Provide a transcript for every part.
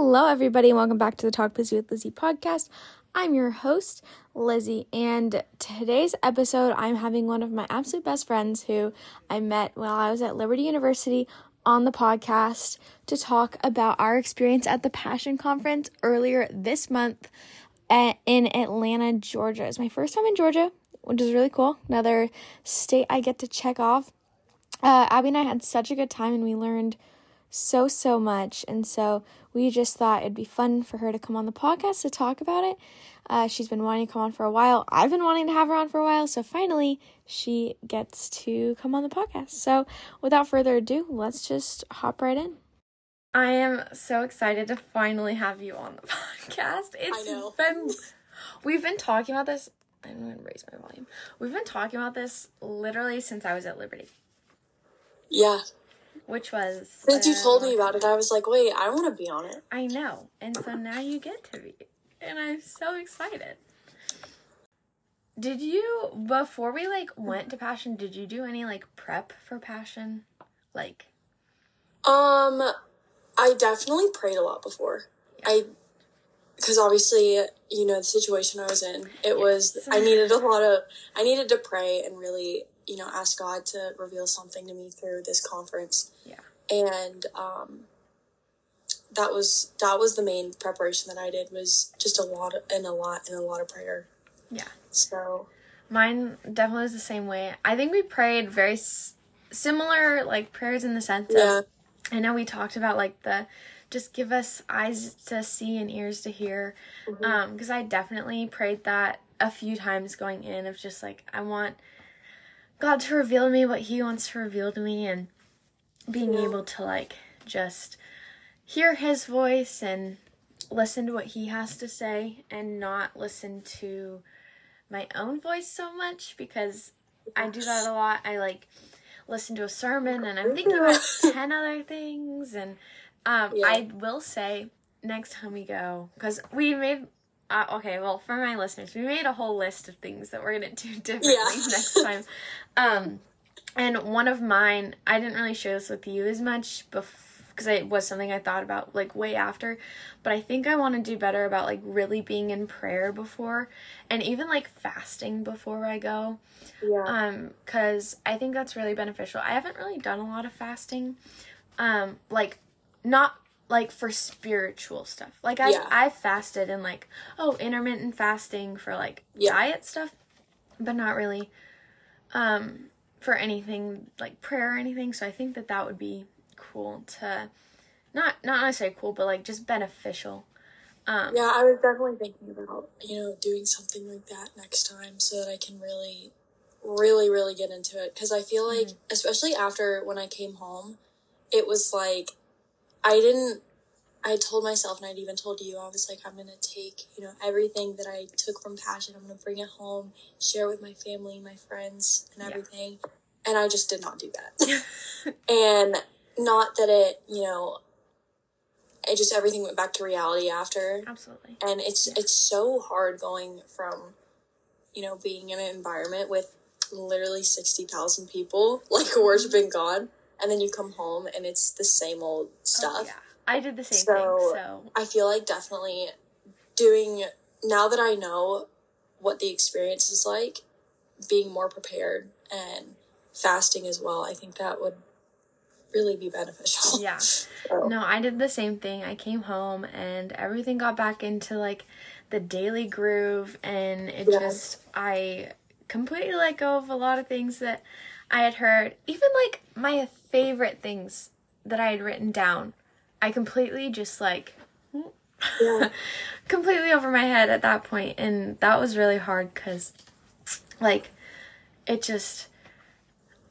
Hello, everybody, and welcome back to the Talk Busy with Lizzy podcast. I'm your host, Lizzy, and today's episode, I'm having one of my absolute best friends who I met while I was at Liberty University on the podcast to talk about our experience at the Passion Conference earlier this month at, in Atlanta, Georgia. It's my first time in Georgia, which is really cool. Another state I get to check off. Uh, Abbey and I had such a good time, and we learned so, so much. And so we just thought it'd be fun for her to come on the podcast to talk about it. Uh, she's been wanting to come on for a while. I've been wanting to have her on for a while. So finally, she gets to come on the podcast. So without further ado, let's just hop right in. I am so excited to finally have you on the podcast. It's I know. been, we've been talking about this. I'm going to raise my volume. We've been talking about this literally since I was at Liberty, Yeah. Which was. Since you uh, told me about it, I was like, wait, I want to be on it. I know. And so now you get to be. And I'm so excited. Did you before we like went to Passion, did you do any like prep for Passion? Like Um, I definitely prayed a lot before. I, because obviously, you know, the situation I was in, it was, I needed a lot of, I needed to pray and really, you know, ask God to reveal something to me through this conference. Yeah. And, um, that was, that was the main preparation that I did was just a lot of, and a lot, and a lot of prayer. Yeah. So, mine definitely was the same way. I think we prayed very s- similar like prayers in the sense yeah. of I know we talked about like the just give us eyes to see and ears to hear. Mhm. Um, because I definitely prayed that a few times going in of just like I want God to reveal to me what He wants to reveal to me and being able to like just hear His voice and listen to what He has to say and not listen to my own voice so much because I do that a lot. I like listen to a sermon and I'm thinking about 10 other things. And um, Yeah. I will say next time we go, because we made, uh, okay, well, for my listeners, we made a whole list of things that we're going to do differently Yeah. next time. Um, and one of mine, I didn't really share this with you as much. Because it was something I thought about like way after, but I think I want to do better about like really being in prayer before, and even like fasting before I go Yeah. um because i think that's really beneficial i haven't really done a lot of fasting um like not like for spiritual stuff like i Yeah. i fasted and like oh intermittent fasting for like Yeah. diet stuff but not really um for anything like prayer or anything so i think that that would be cool to not not necessarily cool but like just beneficial um Yeah, I was definitely thinking about, you know, doing something like that next time so that I can really, really, really get into it. Because I feel like, especially after when I came home, it was like, I didn't, I told myself, and I'd even told you, I was like, I'm going to take, you know, everything that I took from Passion, I'm going to bring it home, share with my family, my friends, and Yeah. everything. And I just did not do that. and not that it, you know, it just everything went back to reality after absolutely and it's it's so hard going from you know being in an environment with literally 60,000 people like worshiping God and then you come home and it's the same old oh, stuff. Oh, yeah i did the same So- thing so I feel like definitely doing now that I know what the experience is like being more prepared and fasting as well. I think that would really be beneficial. yeah So, No, I did the same thing. I came home and everything got back into like the daily groove and it just I completely let go of a lot of things that I had heard. Even like my favorite things that I had written down. I completely just like yeah. completely over my head at that point and that was really hard cuz like it just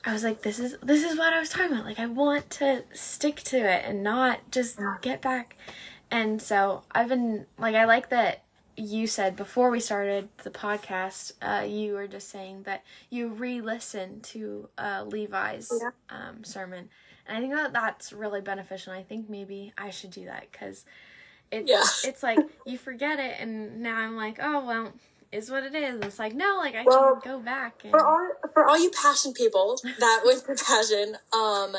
I was like this is this is what I was talking about like I want to stick to it and not just Yeah. get back and so I've been like I like that you said before we started the podcast uh, you were just saying that you re-listened to uh, Levi's Yeah. um, sermon and I think that that's really beneficial I think maybe I should do that cuz it's Yeah. it's like you forget it and now I'm like, oh well, is what it is. And it's like no, like I Well, can go back and for all for all you passion people that with passion, um,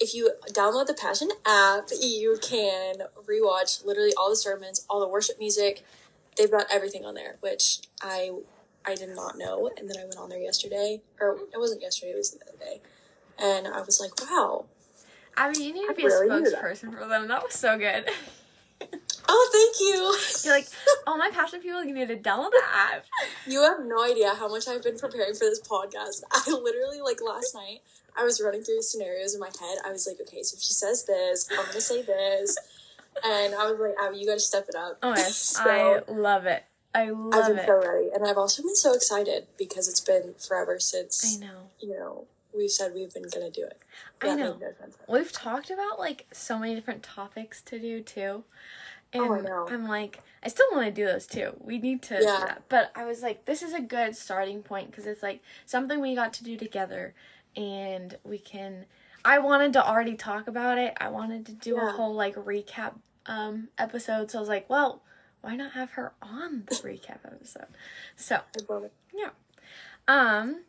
if you download the Passion app, you can rewatch literally all the sermons, all the worship music. They've got everything on there, which I I did not know. And then I went on there yesterday, or it wasn't yesterday, it was the other day, and I was like, wow. Abbey, you need to I be really a spokesperson for them. That was so good. Oh, thank you. You're like, all oh, my passion people, you need to download the app. You have no idea how much I've been preparing for this podcast. I literally, like last night, I was running through scenarios in my head. I was like, okay, so if she says this, I'm gonna say this. And I was like, Abbey, you gotta step it up. Oh gosh, So, I love it. I I've love been it. so ready. And I've also been so excited because it's been forever since, I know. you know, we've said we've been gonna do it. I know. no. We've talked about like so many different topics to do too. And Oh, I know. am like, I still want to do those too. We need to do Yeah. that. But I was like, this is a good starting point because it's like something we got to do together and we can. I wanted to already talk about it. I wanted to do a whole like recap um episode. So I was like, well, why not have her on the recap episode? So, yeah. um,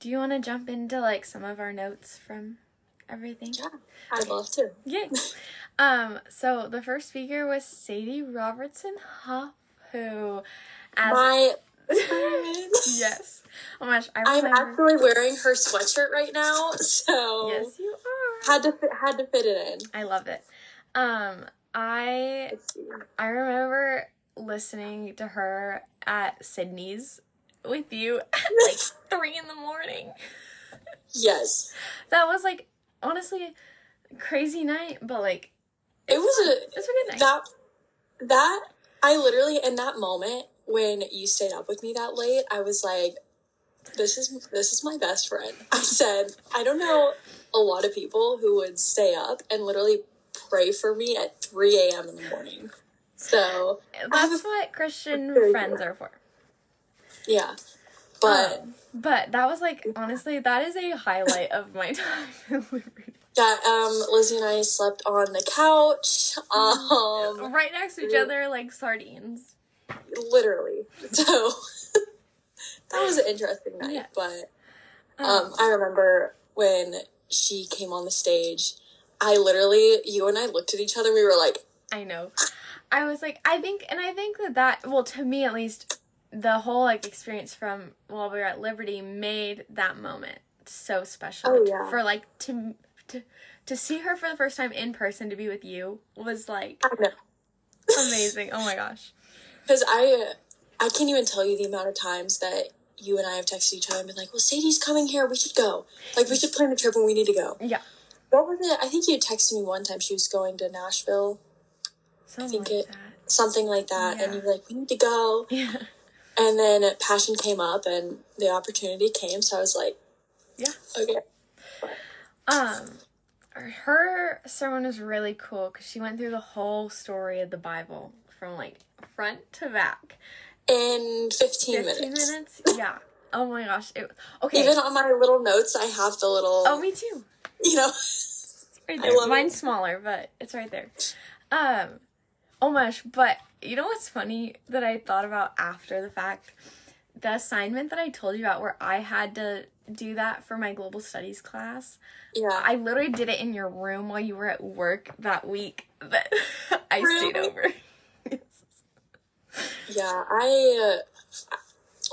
do you want to jump into like some of our notes from everything? Yeah, I'd love to. Yay. um, so the first speaker was Sadie Robertson Huff, who as My yes. Oh my gosh, I I'm remember actually wearing her sweatshirt right now, so Yes, you are. had to fit, had to fit it in. I love it. Um, I I remember listening to her at Sydney's with you at like three in the morning. Yes, That was like honestly crazy night, but like it was a a good night. that that I literally in that moment when you stayed up with me that late, I was like, "This is this is my best friend." I said, "I don't know a lot of people who would stay up and literally pray for me at three a.m. in the morning." So That's what Christian friends are for. yeah, but Um, but that was like honestly, that is a highlight of my time that um, Lizzy and I slept on the couch. Um, Right next to each other like sardines. Literally. So that was an interesting night. But um, I remember when she came on the stage, I literally, you and I looked at each other. We were like, I know. I was like, I think, and I think that that, well, to me at least, the whole like experience from while we were at Liberty made that moment so special. Oh, yeah. For like to to to see her for the first time in person, to be with you was like amazing. Oh my gosh. Because I, I can't even tell you the amount of times that you and I have texted each other and been like, well, Sadie's coming here. We should go. Like, we should plan a trip and we need to go. Yeah. What was it? I think you texted me one time she was going to Nashville, Something think like it- that. something like that. And you were like, we need to go. Yeah. And then Passion came up and the opportunity came. So I was like, Yeah. okay. Um, her sermon was really cool because she went through the whole story of the Bible from like front to back. In 15, 15 minutes. minutes? Yeah. Oh my gosh. It, okay. Even on my little notes, I have the little, oh, me too. you know, Right I love Mine's smaller, but it's right there. Um, oh my gosh. But you know what's funny that I thought about after the fact? The assignment that I told you about where I had to do that for my global studies class. yeah. I literally did it in your room while you were at work that week that I stayed over. Yeah, I, uh,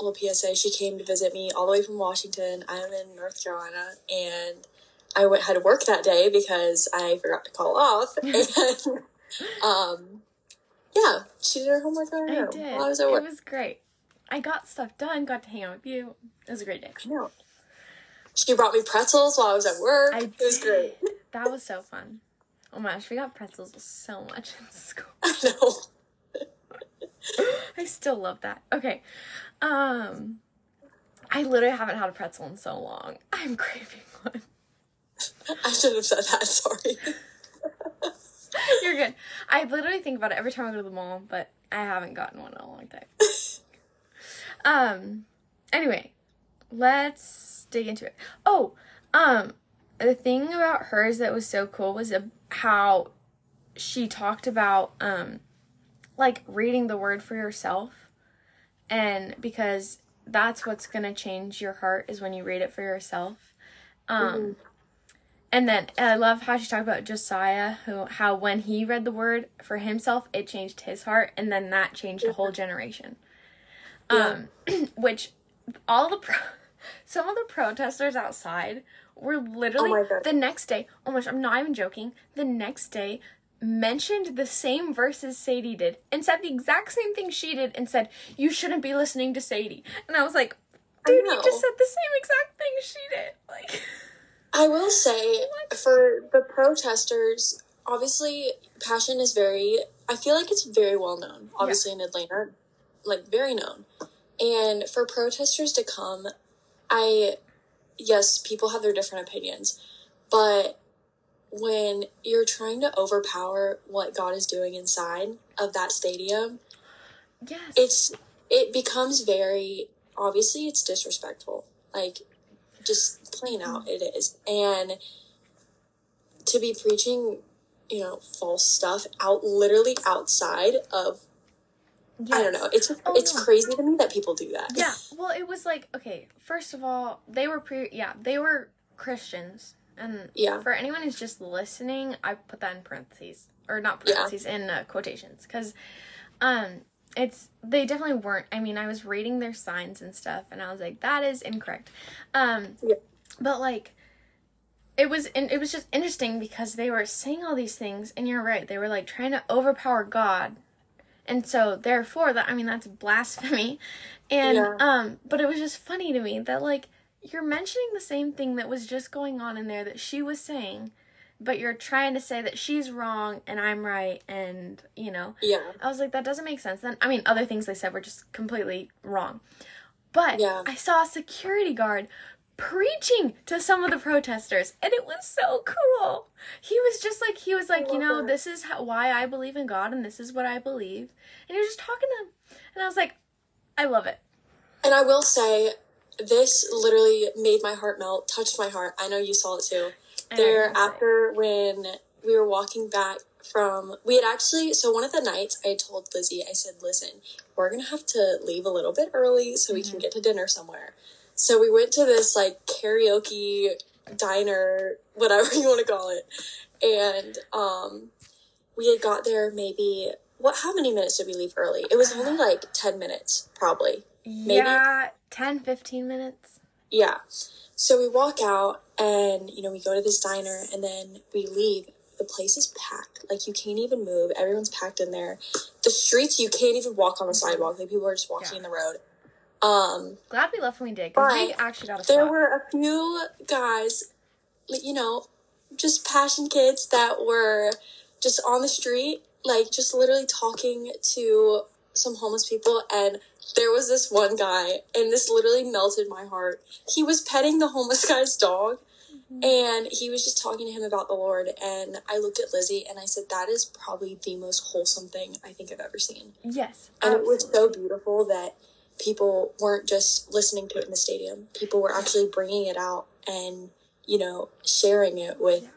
well, PSA, she came to visit me all the way from Washington. I'm in North Carolina, and I went, had to work that day because I forgot to call off. and, um, yeah, she did her homework on her I did. while I was at work. it was great. I got stuff done, got to hang out with you. It was a great day. No. She brought me pretzels while I was at work. I it was great. That was so fun. Oh my gosh, we got pretzels so much in school. I know. I still love that. Okay. Um I literally haven't had a pretzel in so long. I'm craving one. I should have said that. Sorry. You're good. I literally think about it every time I go to the mall, but I haven't gotten one in a long time. Um anyway, let's dig into it. Oh, um the thing about hers that was so cool was how she talked about um like reading the word for yourself and because that's what's going to change your heart is when you read it for yourself um And then and I love how she talked about Josiah, who how when he read the word for himself, it changed his heart, and then that changed a whole generation. Um, which all the pro- some of the protesters outside were literally Oh the next day. Almost, I'm not even joking. The next day mentioned the same verses Sadie did and said the exact same thing she did and said you shouldn't be listening to Sadie. And I was like, dude, you just said the same exact thing she did. Like. I will say for the protesters, obviously passion is very I feel like it's very well known, obviously in Atlanta. Like very known. And for protesters to come, I yes, people have their different opinions, but when you're trying to overpower what God is doing inside of that stadium, Yes. it's it becomes very obviously it's disrespectful like just plain out mm-hmm. it is and to be preaching you know false stuff out literally outside of i don't know it's Oh, it's no. crazy to me that people do that Yeah. Well, it was like okay. First of all, they were pre. Yeah, they were Christians, and Yeah. For anyone who's just listening, I put that in parentheses or not Yeah. parentheses in uh, quotations because, um, it's they definitely weren't. I mean, I was reading their signs and stuff, and I was like, that is incorrect. Um, Yeah. but like. It was and it was just interesting because they were saying all these things, and you're right. They were like trying to overpower God, and so therefore that I mean that's blasphemy. And Yeah. um but it was just funny to me that like you're mentioning the same thing that was just going on in there that she was saying, but you're trying to say that she's wrong and I'm right and you know. yeah I was like that doesn't make sense. Then I mean other things they said were just completely wrong. But Yeah. I saw a security guard preaching to some of the protesters and it was so cool. He was just like he was like, you know, that. this is how, why I believe in God and this is what I believe. And he was just talking to them. And I was like, I love it. and i will say this literally made my heart melt touched my heart. I know you saw it too. There after when we were walking back from we had actually so one of the nights i told lizzy i said listen we're gonna have to leave a little bit early so we Mm-hmm. can get to dinner somewhere. So we went to this like karaoke diner whatever you want to call it. And um we had got there maybe what how many minutes did we leave early? It was only like 10 minutes probably Yeah, 10, 15 minutes. yeah. So we walk out and, you know, we go to this diner and then we leave. The place is packed. Like you can't even move. Everyone's packed in there. The streets, you can't even walk on the sidewalk. Like people are just walking Yeah. in the road. Um, Glad we left when we did because we actually got a there spot. were a few guys, you know, just passion kids that were just on the street, like just literally talking to some homeless people. And there was this one guy, and this literally melted my heart. He was petting the homeless guy's dog. Mm-hmm. And he was just talking to him about the Lord. And I looked at Lizzy and I said, That is probably the most wholesome thing I think I've ever seen. yes, And it was so beautiful that people weren't just listening to it in the stadium. People were actually bringing it out and, you know, sharing it with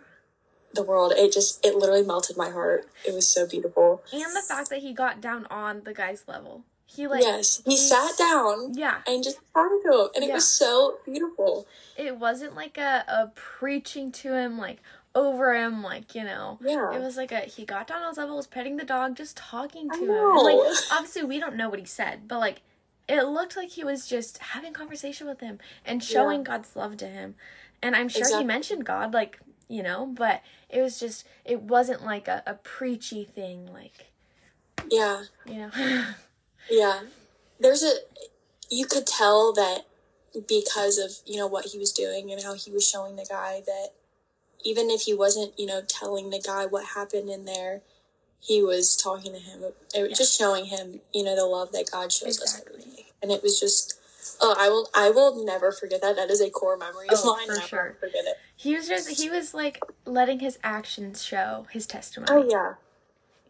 the world. It just, it literally melted my heart. It was so beautiful. and the fact that he got down on the guy's level. He like yes. He he's- sat down Yeah, and just talked to him. And it Yeah. was so beautiful. it wasn't like a, a preaching to him like over him like you know. Yeah. It was like a he got down on his level, was petting the dog, just talking I to him. And like obviously we don't know what he said, but like it looked like he was just having conversation with him and showing God's love to him. And I'm sure Exactly. he mentioned God, like, you know, but it was just it wasn't like a, a preachy thing, like, Yeah. you know. Yeah. There's a, you could tell that because of, you know, what he was doing and how he was showing the guy that even if he wasn't, you know, telling the guy what happened in there, he was talking to him, it was just showing him, you know, the love that God shows Exactly. us. And it was just, oh, I will, I will never forget that. That is a core memory of Oh, mine. for sure. forget it. he was just he was like letting his actions show his testimony. Oh yeah.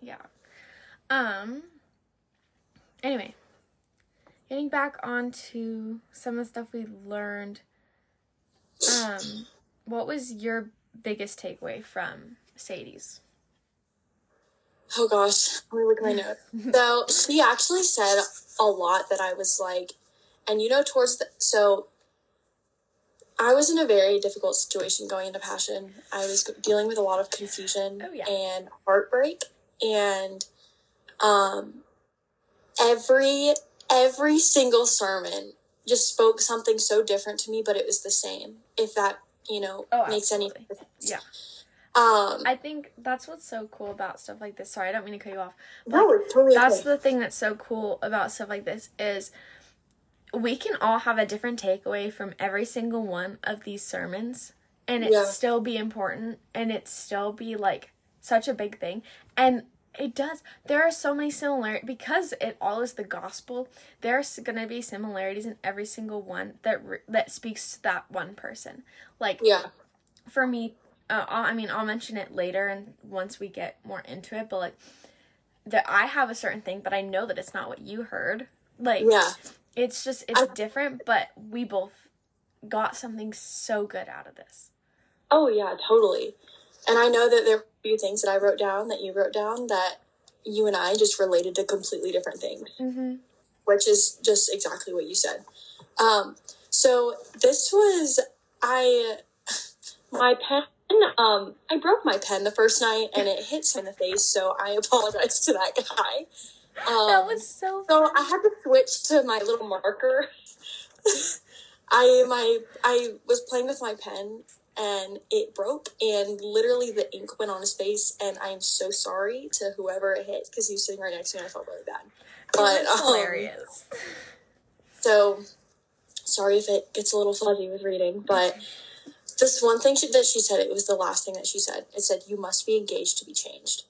Yeah. Um. Anyway, getting back onto some of the stuff we learned. Um, what was your biggest takeaway from Sadie's? Oh gosh, let me look at my notes. so she actually said a lot that I was like, and you know, towards the so I was in a very difficult situation going into Passion. I was dealing with a lot of confusion Oh, yeah. and heartbreak, and um, every every single sermon just spoke something so different to me, but it was the same. If that you know Oh, makes any sense. Yeah. Um, I think that's what's so cool about stuff like this. Sorry, I don't mean to cut you off. no, totally That's okay. the thing that's so cool about stuff like this is we can all have a different takeaway from every single one of these sermons and it Yeah. still be important and it still be like such a big thing and it does there are so many similarities because it all is the gospel there's going to be similarities in every single one that re- that speaks to that one person like yeah, for me, uh, I'll- I mean, I'll mention it later and once we get more into it, but like that I have a certain thing, but I know that it's not what you heard. Like, yeah. it's just it's I- different, but we both got something so good out of this. Oh yeah, totally. And I know that there few things that I wrote down that you wrote down that you and I just related to completely different things, Mm-hmm. which is just exactly what you said. Um, so this was I my pen. Um, I broke my pen the first night and it hit me in the face, so I apologize to that guy. Um, that was so. so I had to switch to my little marker. I my I was playing with my pen and it broke and literally the ink went on his face and I am so sorry to whoever it hit because he was sitting right next to me and I felt really bad. But um, hilarious. so sorry if it gets a little fuzzy with reading, but this one thing she, that she said, it was the last thing that she said. It said, "You must be engaged to be changed."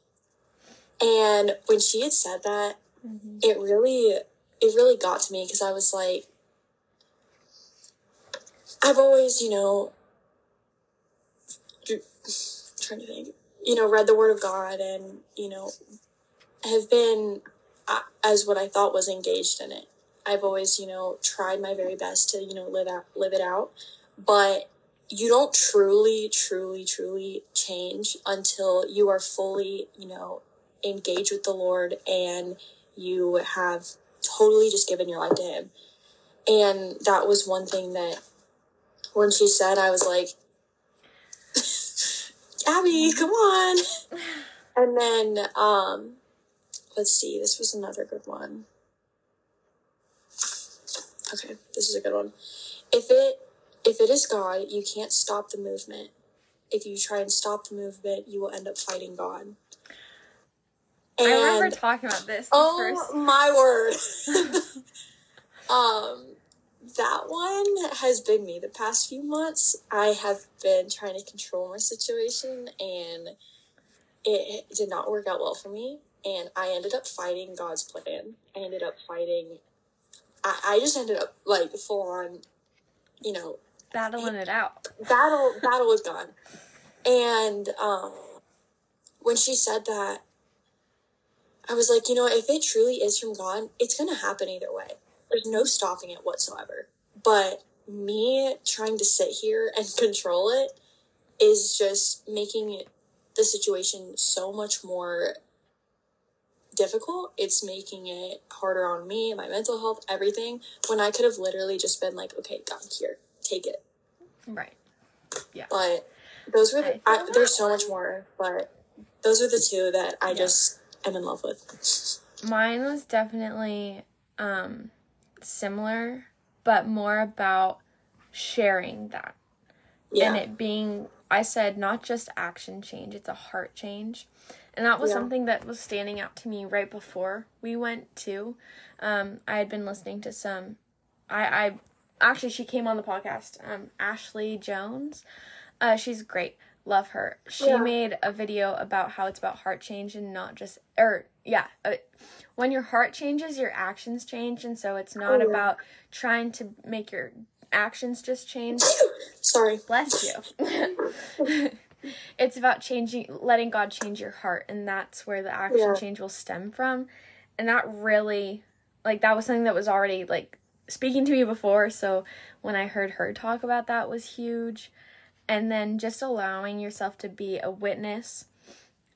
And when she had said that, Mhm. it really, it really got to me because I was like, I've always, you know, trying to think, you know, read the Word of God and you know, have been uh, as what I thought was engaged in it. I've always, you know, tried my very best to, you know, live out, live it out. But you don't truly, truly, truly change until you are fully, you know, engaged with the Lord and you have totally just given your life to Him. And that was one thing that when she said, I was like, Abbey, come on. And then, um, let's see, this was another good one. Okay, this is a good one. If it if it is God, you can't stop the movement. If you try and stop the movement, you will end up fighting God. I remember talking about this. The oh first. my word. um that one has been me the past few months. I have been trying to control my situation and it did not work out well for me. And I ended up fighting God's plan. I ended up fighting I, I just ended up like full on, you know, battling it out. battle battle with God. And um when she said that, I was like, you know, if it truly is from God, it's gonna happen either way. There's no stopping it whatsoever. But me trying to sit here and control it is just making the situation so much more difficult. It's making it harder on me, my mental health, everything. When I could have literally just been like, okay, God, here, take it. Right. Yeah. But those were the, feel I, there's so much more, but those are the two that I Yeah. just am in love with. Mine was definitely um similar, but more about sharing that. Yeah, And it being I said not just action change, it's a heart change. And that was Yeah. something that was standing out to me right before we went to. Um, I had been listening to some I, I actually she came on the podcast, um, Ashley Jones. Uh, she's great. Love her. She Yeah. made a video about how it's about heart change and not just or yeah, uh, when your heart changes, your actions change, and so it's not Oh, about trying to make your actions just change. sorry. Bless you. it's about changing, letting God change your heart, and that's where the action Yeah. change will stem from. And that really, like, that was something that was already like speaking to me before. So when I heard her talk about that was huge. And then just allowing yourself to be a witness,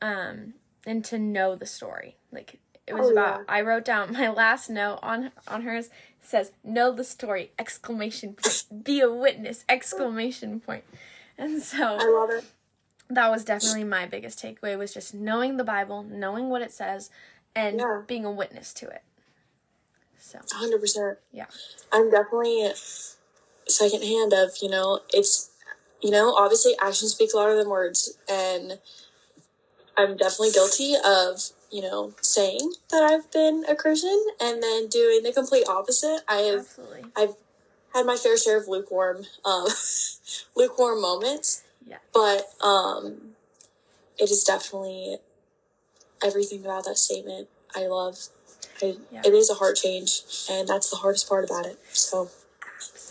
um, and to know the story. Like it was Oh, about yeah. I wrote down my last note on on hers says know the story exclamation point be a witness exclamation point and so I love it. that was definitely my biggest takeaway was just knowing the bible knowing what it says and Yeah. being a witness to it so hundred percent. Yeah. I'm definitely secondhand of, you know, it's you know, obviously actions speak louder than words and I'm definitely guilty of, you know, saying that I've been a Christian and then doing the complete opposite. I have absolutely I've had my fair share of lukewarm um lukewarm moments. Yeah. But um it is definitely everything about that statement I love. I, Yeah. It is a heart change, and that's the hardest part about it. So,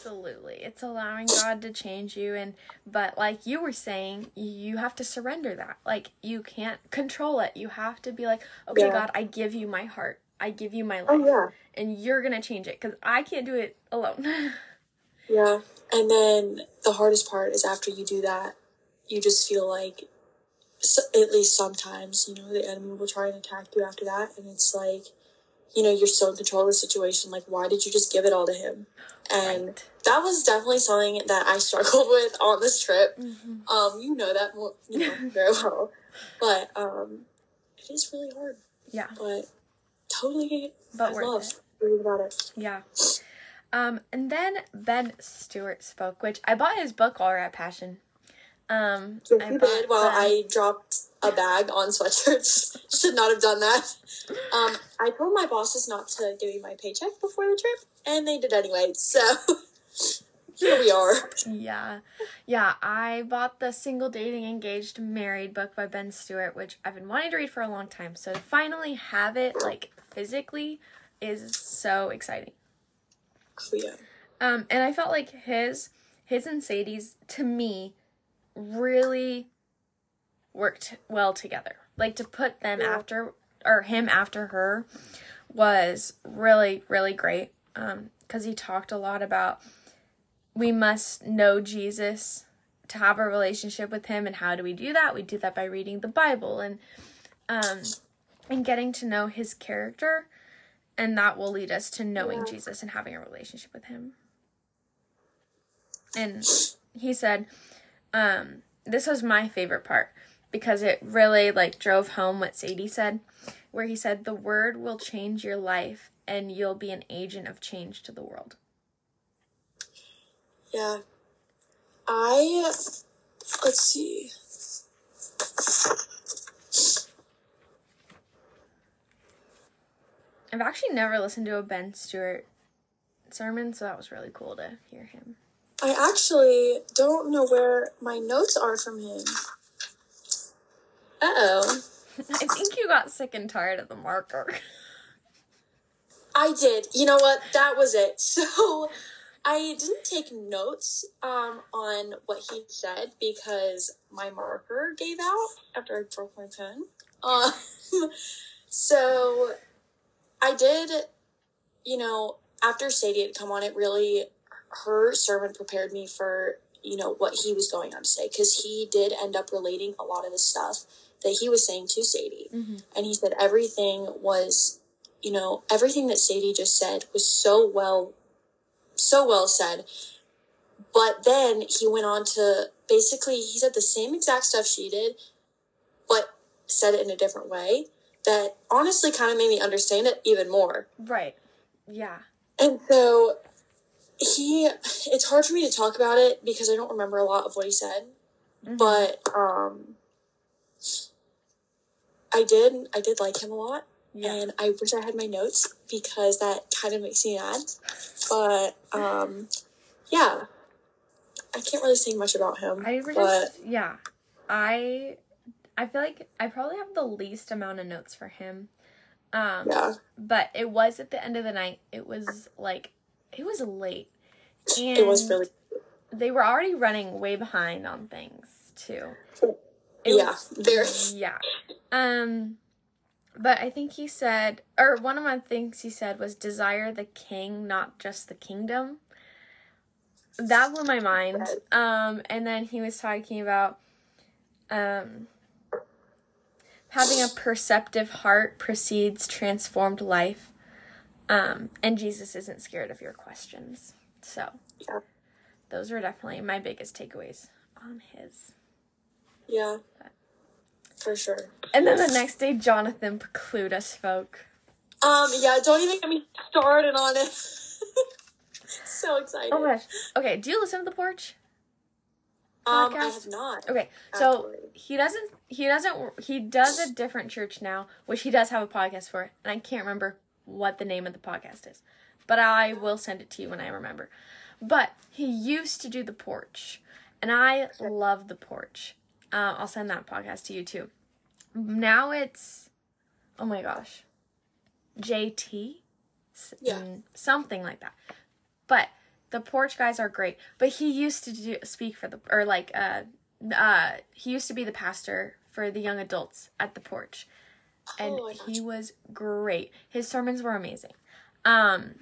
Absolutely. It's allowing God to change you and but like you were saying, you have to surrender that. Like you can't control it. You have to be like, "Okay, Yeah. God, I give you my heart. I give you my oh, life." oh yeah, And you're going to change it cuz I can't do it alone. yeah. And then the hardest part is after you do that, you just feel like, at least sometimes, you know, the enemy will try and attack you after that, and it's like, you know, you're still in control of the situation. Like, why did you just give it all to him? And Right. that was definitely something that I struggled with on this trip. Mhm. Um, you know that more, you know very well, but um, it is really hard. Yeah. But totally, But I love it. reading about it. Yeah. Um, and then Ben Stuart spoke, which I bought his book were at Passion. Um, Yes, I bought did. While the- I dropped a bag on sweatshirts, should not have done that. Um, I told my bosses not to give me my paycheck before the trip, and they did anyway. So here we are. Yeah. Yeah, I bought the Single Dating Engaged Married book by Ben Stuart, which I've been wanting to read for a long time. So to finally have it like physically is so exciting. Oh, yeah. Um and I felt like his his and Sadie's to me really worked well together. Like to put them Yeah. after or him after her was really really great. Um cuz he talked a lot about we must know Jesus to have a relationship with him and how do we do that? We do that by reading the Bible and um and getting to know his character and that will lead us to knowing Yeah. Jesus and having a relationship with him. And he said um this was my favorite part because it really like drove home what Sadie said where he said the word will change your life and you'll be an agent of change to the world. Yeah. I let's see. I've actually never listened to a Ben Stuart sermon, so that was really cool to hear him. I actually don't know where my notes are from him. Oh. I think you got sick and tired of the marker. I did. You know what? That was it. So I didn't take notes um, on what he said because my marker gave out after I broke my pen. Um, so I did, you know, after Sadie had come on, it really, her sermon prepared me for, you know, what he was going on to say because he did end up relating a lot of the stuff that he was saying to Sadie. Mm-hmm. And he said everything was, you know, everything that Sadie just said was so well, so well said. But then he went on to basically, he said the same exact stuff she did, but said it in a different way that honestly kind of made me understand it even more. Right. Yeah. And so he, it's hard for me to talk about it because I don't remember a lot of what he said, Mhm. but, um, I did, I did like him a lot yeah. and I wish I had my notes because that kind of makes me mad. But um, yeah, I can't really say much about him. I but just yeah. I I feel like I probably have the least amount of notes for him. Um yeah, but it was at the end of the night. It was like it was late. And it was really they were already running way behind on things too. It yeah, was- very yeah. Um but I think he said or one of my things he said was desire the king, not just the kingdom. That blew my mind. Um and then he was talking about um having a perceptive heart precedes transformed life. Um, and Jesus isn't scared of your questions. So, Yeah. those were definitely my biggest takeaways on his. Yeah. For sure. And then the next day, Jonathan Pokluda spoke. Um, yeah, don't even get me started on it. so excited. Oh my gosh. Okay, do you listen to the porch? um, I podcast? have not. Okay, so Actually. he doesn't. He doesn't. He does a different church now, which he does have a podcast for, and I can't remember what the name of the podcast is, but I will send it to you when I remember. But he used to do the porch, and I love the porch. Uh, I'll send that podcast to you too. Now it's, oh my gosh, JT, Yeah. mm, something like that. But the porch guys are great. But he used to do speak for the or like uh uh he used to be the pastor for the young adults at the porch. And Oh, he was great. His sermons were amazing. Um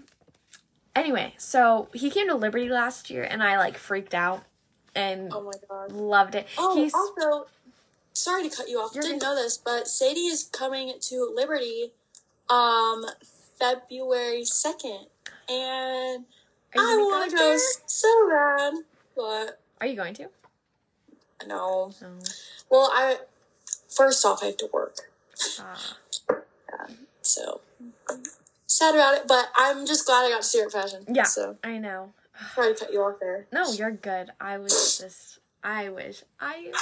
anyway, so he came to Liberty last year and I like freaked out and Oh my god. loved it. Oh, He's also, sorry to cut you off. Didn't good. know this, but Sadie is coming to Liberty, um, February second, and I gonna want to go so bad, but Are you going to? no. No. Well, I first off I have to work, Ah. so sad about it. But I'm just glad I got to see her fashion. Yeah. So I know. Sorry to cut you off there. No, you're good. I was just, I wish I.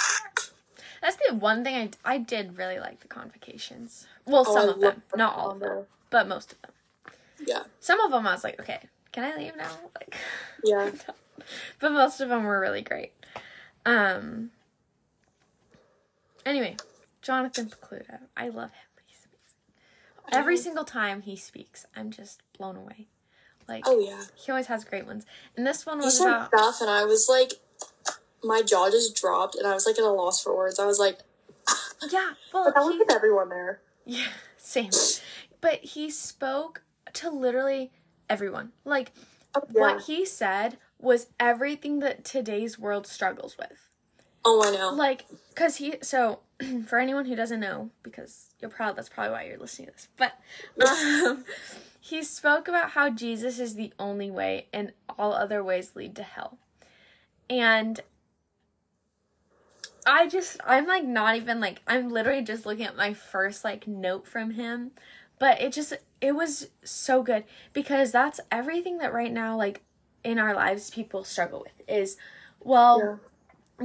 That's the one thing I, I did really like the convocations. Well, Oh, some I of them, love the not all of them, but most of them. Yeah. Some of them I was like, okay, can I leave now? Like, Yeah. but most of them were really great. Um. Anyway, Jonathan Pokluda, I love him. He's amazing. Every single time he speaks, I'm just blown away. Like, Oh yeah. he always has great ones. And this one He was said about. stuff, and I was like, my jaw just dropped, and I was like at a loss for words. I was like, Yeah, well, but that was with everyone there. Yeah, same. But he spoke to literally everyone. Like Oh, yeah. what he said was everything that today's world struggles with. Oh, I know. Like cuz he so for anyone who doesn't know because you're proud, that's probably why you're listening to this. But um, he spoke about how Jesus is the only way and all other ways lead to hell. And I just I'm like not even like I'm literally just looking at my first like note from him, but it just it was so good because that's everything that right now like in our lives people struggle with is well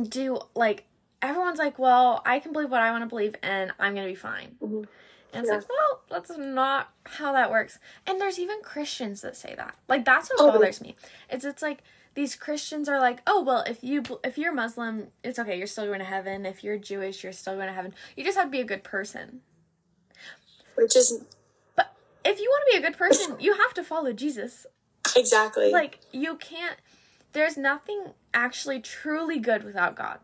do like everyone's like well I can believe what I want to believe and I'm going to be fine. Mhm. And it's Yeah. like, well, that's not how that works. And there's even Christians that say that. Like that's what Oh. bothers me. It's it's like these Christians are like, "Oh, well, if you if you're Muslim, it's okay. You're still going to heaven. If you're Jewish, you're still going to heaven. You just have to be a good person." Which is But if you want to be a good person, you have to follow Jesus. exactly. Like you can't there's nothing actually truly good without God.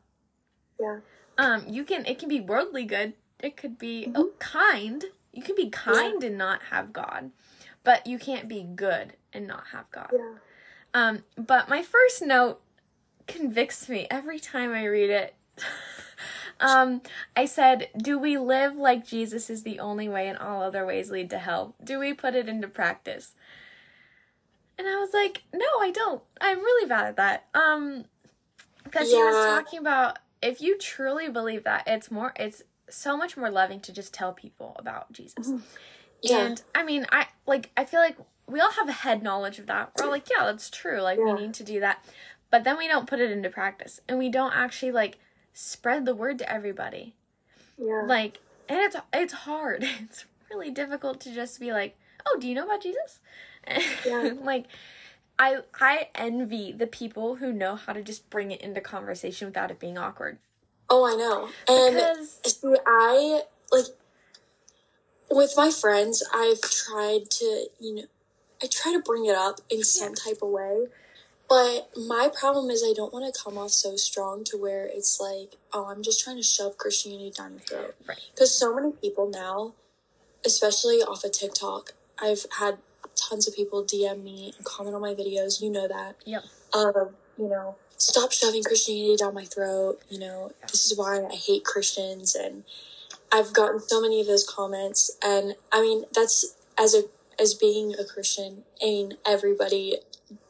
Yeah. Um you can it can be worldly good. It could be Mm-hmm. oh, kind. You can be kind and not have God. But you can't be good and not have God. Yeah. Um, but my first note convicts me every time I read it. um, I said, Do we live like Jesus is the only way and all other ways lead to hell? Do we put it into practice? And I was like, No, I don't. I'm really bad at that. Um, because he was talking about if you truly believe that, it's more, it's so much more loving to just tell people about Jesus. Mm-hmm. Yeah. And I mean, I like I feel like we all have a head knowledge of that. We're all like, yeah, that's true. Like Yeah. we need to do that. But then we don't put it into practice and we don't actually like spread the word to everybody. yeah. Like and it's it's hard. It's really difficult to just be like, "Oh, do you know about Jesus?" Yeah. like I I envy the people who know how to just bring it into conversation without it being awkward. oh, I know. And Because I like with my friends. I've tried to, you know, I try to bring it up in some type of way. But my problem is I don't want to come off so strong to where it's like, oh, I'm just trying to shove Christianity down your throat. Right. Because so many people now, especially off of TikTok, I've had tons of people DM me and comment on my videos. You know that. Yep. Um, you know, stop shoving Christianity down my throat. You know, this is why I hate Christians and I've gotten so many of those comments, and I mean that's as a as being a Christian. I mean everybody.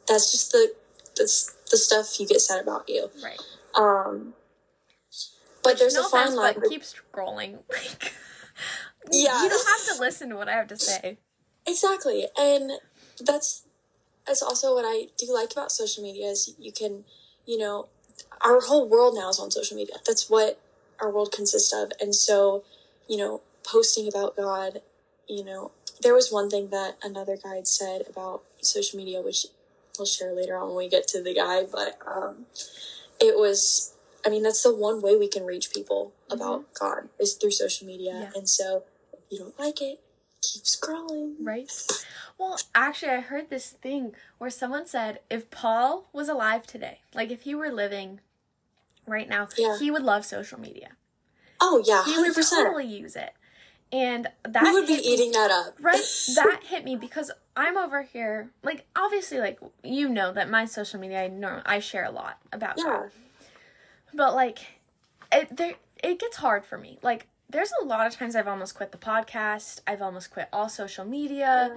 That's just the that's the stuff you get said about you. Right. Um, but there's no a fine offense, line. but keep scrolling. Like, Yeah. You don't have to listen to what I have to say. Exactly. And that's that's also what I do like about social media is you can, you know, our whole world now is on social media. That's what our world consists of. And so, you know, posting about God, you know, there was one thing that another guide said about social media, which we'll share later on when we get to the guide, but um, it was, I mean, that's the one way we can reach people about God is through social media. Yeah. And so, if you don't like it, keep scrolling. Right. Well, actually, I heard this thing where someone said if Paul was alive today, like if he were living right now, Yeah. he would love social media. Oh yeah, He would totally use it. And that We would be hit me- eating that up, right that hit me because i'm over here like obviously like you know that my social media i know i share a lot about Yeah, God. but like it there it gets hard for me like there's a lot of times i've almost quit the podcast i've almost quit all social media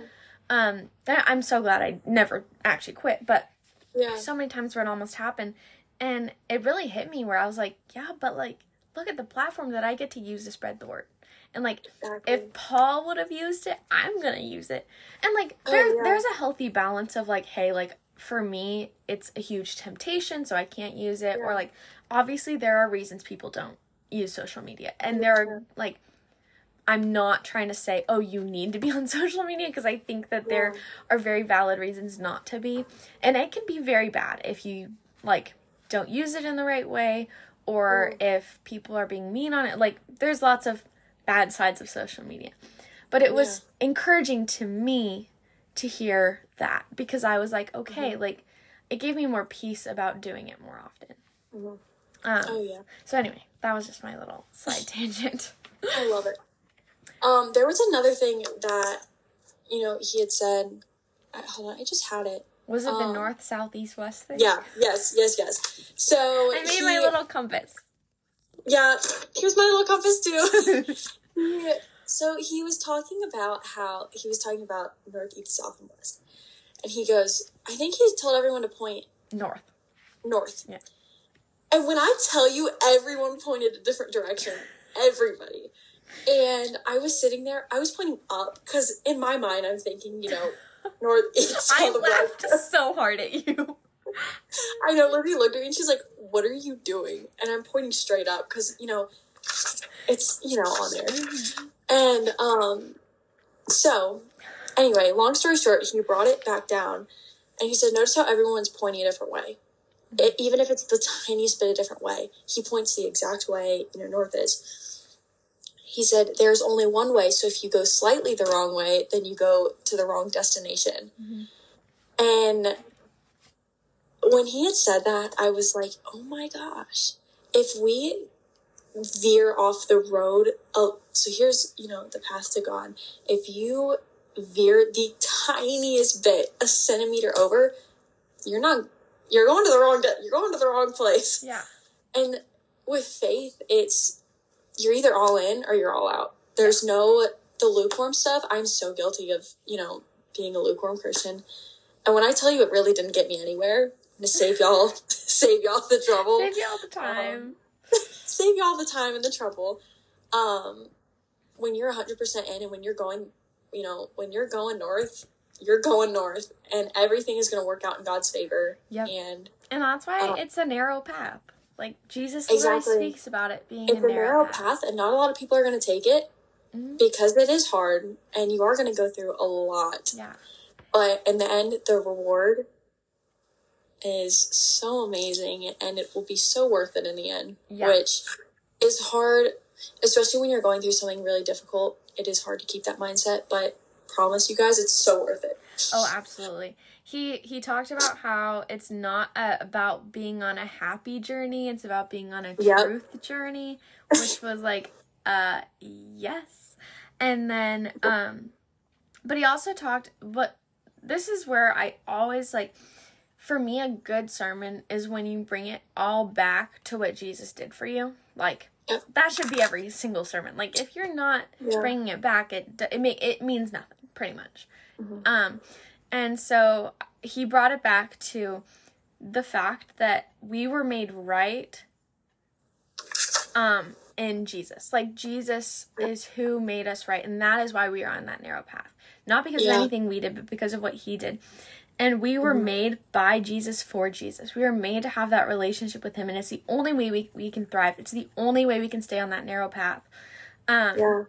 um i'm so glad i never actually quit but yeah, so many times where it almost happened and it really hit me where i was like yeah but like look at the platform that i get to use to spread the word and like exactly. if Paul would have used it, I'm gonna use it. And like Oh, yeah. there's a healthy balance of like, hey, like for me, it's a huge temptation, so I can't use it. Or like obviously there are reasons people don't use social media. And there are like I'm not trying to say, oh, you need to be on social media because I think that there are very valid reasons not to be. And it can be very bad if you like don't use it in the right way or if people are being mean on it. Like there's lots of bad sides of social media. But it was encouraging to me to hear that because I was like, okay, like it gave me more peace about doing it more often. Mhm. Um, oh yeah, so anyway, that was just my little side tangent. I love it. Um, there was another thing that you know he had said. I, hold on, I just had it. Was it the Um, north, south, east, west thing? Yeah, yes, yes, yes. So I made he- my little compass. Yeah, here's my little compass too. So he was talking about how he was talking about north, east, south, and west, and he goes, I think he told everyone to point North. north. Yeah. And when I tell you, everyone pointed a different direction. Everybody. And I was sitting there. I was pointing up because in my mind, I'm thinking, you know, north, east, I laughed west. so hard at you. I know. Lizzie looked at me and she's like, "What are you doing?" And I'm pointing straight up because you know, it's you know on there. And um, so anyway, long story short, he brought it back down, and he said, "Notice how everyone's pointing a different way, it, even if it's the tiniest bit a different way. He points the exact way you know north is." He said, "There's only one way, so if you go slightly the wrong way, then you go to the wrong destination." Mhm. And when he had said that, I was like, oh my gosh, if we veer off the road, oh, so here's, you know, the path to God. If you veer the tiniest bit, a centimeter over, you're not, you're going to the wrong, you're going to the wrong place. Yeah. And with faith, it's, you're either all in or you're all out. There's no, the lukewarm stuff, I'm so guilty of, you know, being a lukewarm Christian. And when I tell you it really didn't get me anywhere, to save y'all, save y'all the trouble, Save you all the time. save y'all the time and the trouble. Um, when you're 100% in and when you're going, you know, when you're going north, you're going north and everything is going to work out in God's favor. Yep. And and that's why Oh. it's a narrow path. Like Jesus Exactly. speaks about it being it's a narrow, path. path and not a lot of people are going to take it Mhm. because it is hard and you are going to go through a lot. Yeah. But in the end, the reward is so amazing and it will be so worth it in the end. Yeah. Which is hard, especially when you're going through something really difficult. It is hard to keep that mindset, but promise you guys, it's so worth it. Oh, absolutely. He he talked about how it's not uh, about being on a happy journey; it's about being on a Yep. truth journey, which was like, uh, yes. And then, um, but he also talked. But this is where I always like. For me, a good sermon is when you bring it all back to what Jesus did for you. Like, that should be every single sermon. Like if you're not Yeah. bringing it back, it it make it means nothing pretty much. Mhm. Um, and so he brought it back to the fact that we were made right um in Jesus. Like Jesus is who made us right and that is why we are on that narrow path. Not because Yeah. of anything we did, but because of what he did. And we were Mhm. made by Jesus for Jesus. We were made to have that relationship with him and it's the only way we, we can thrive. It's the only way we can stay on that narrow path. Um Yeah.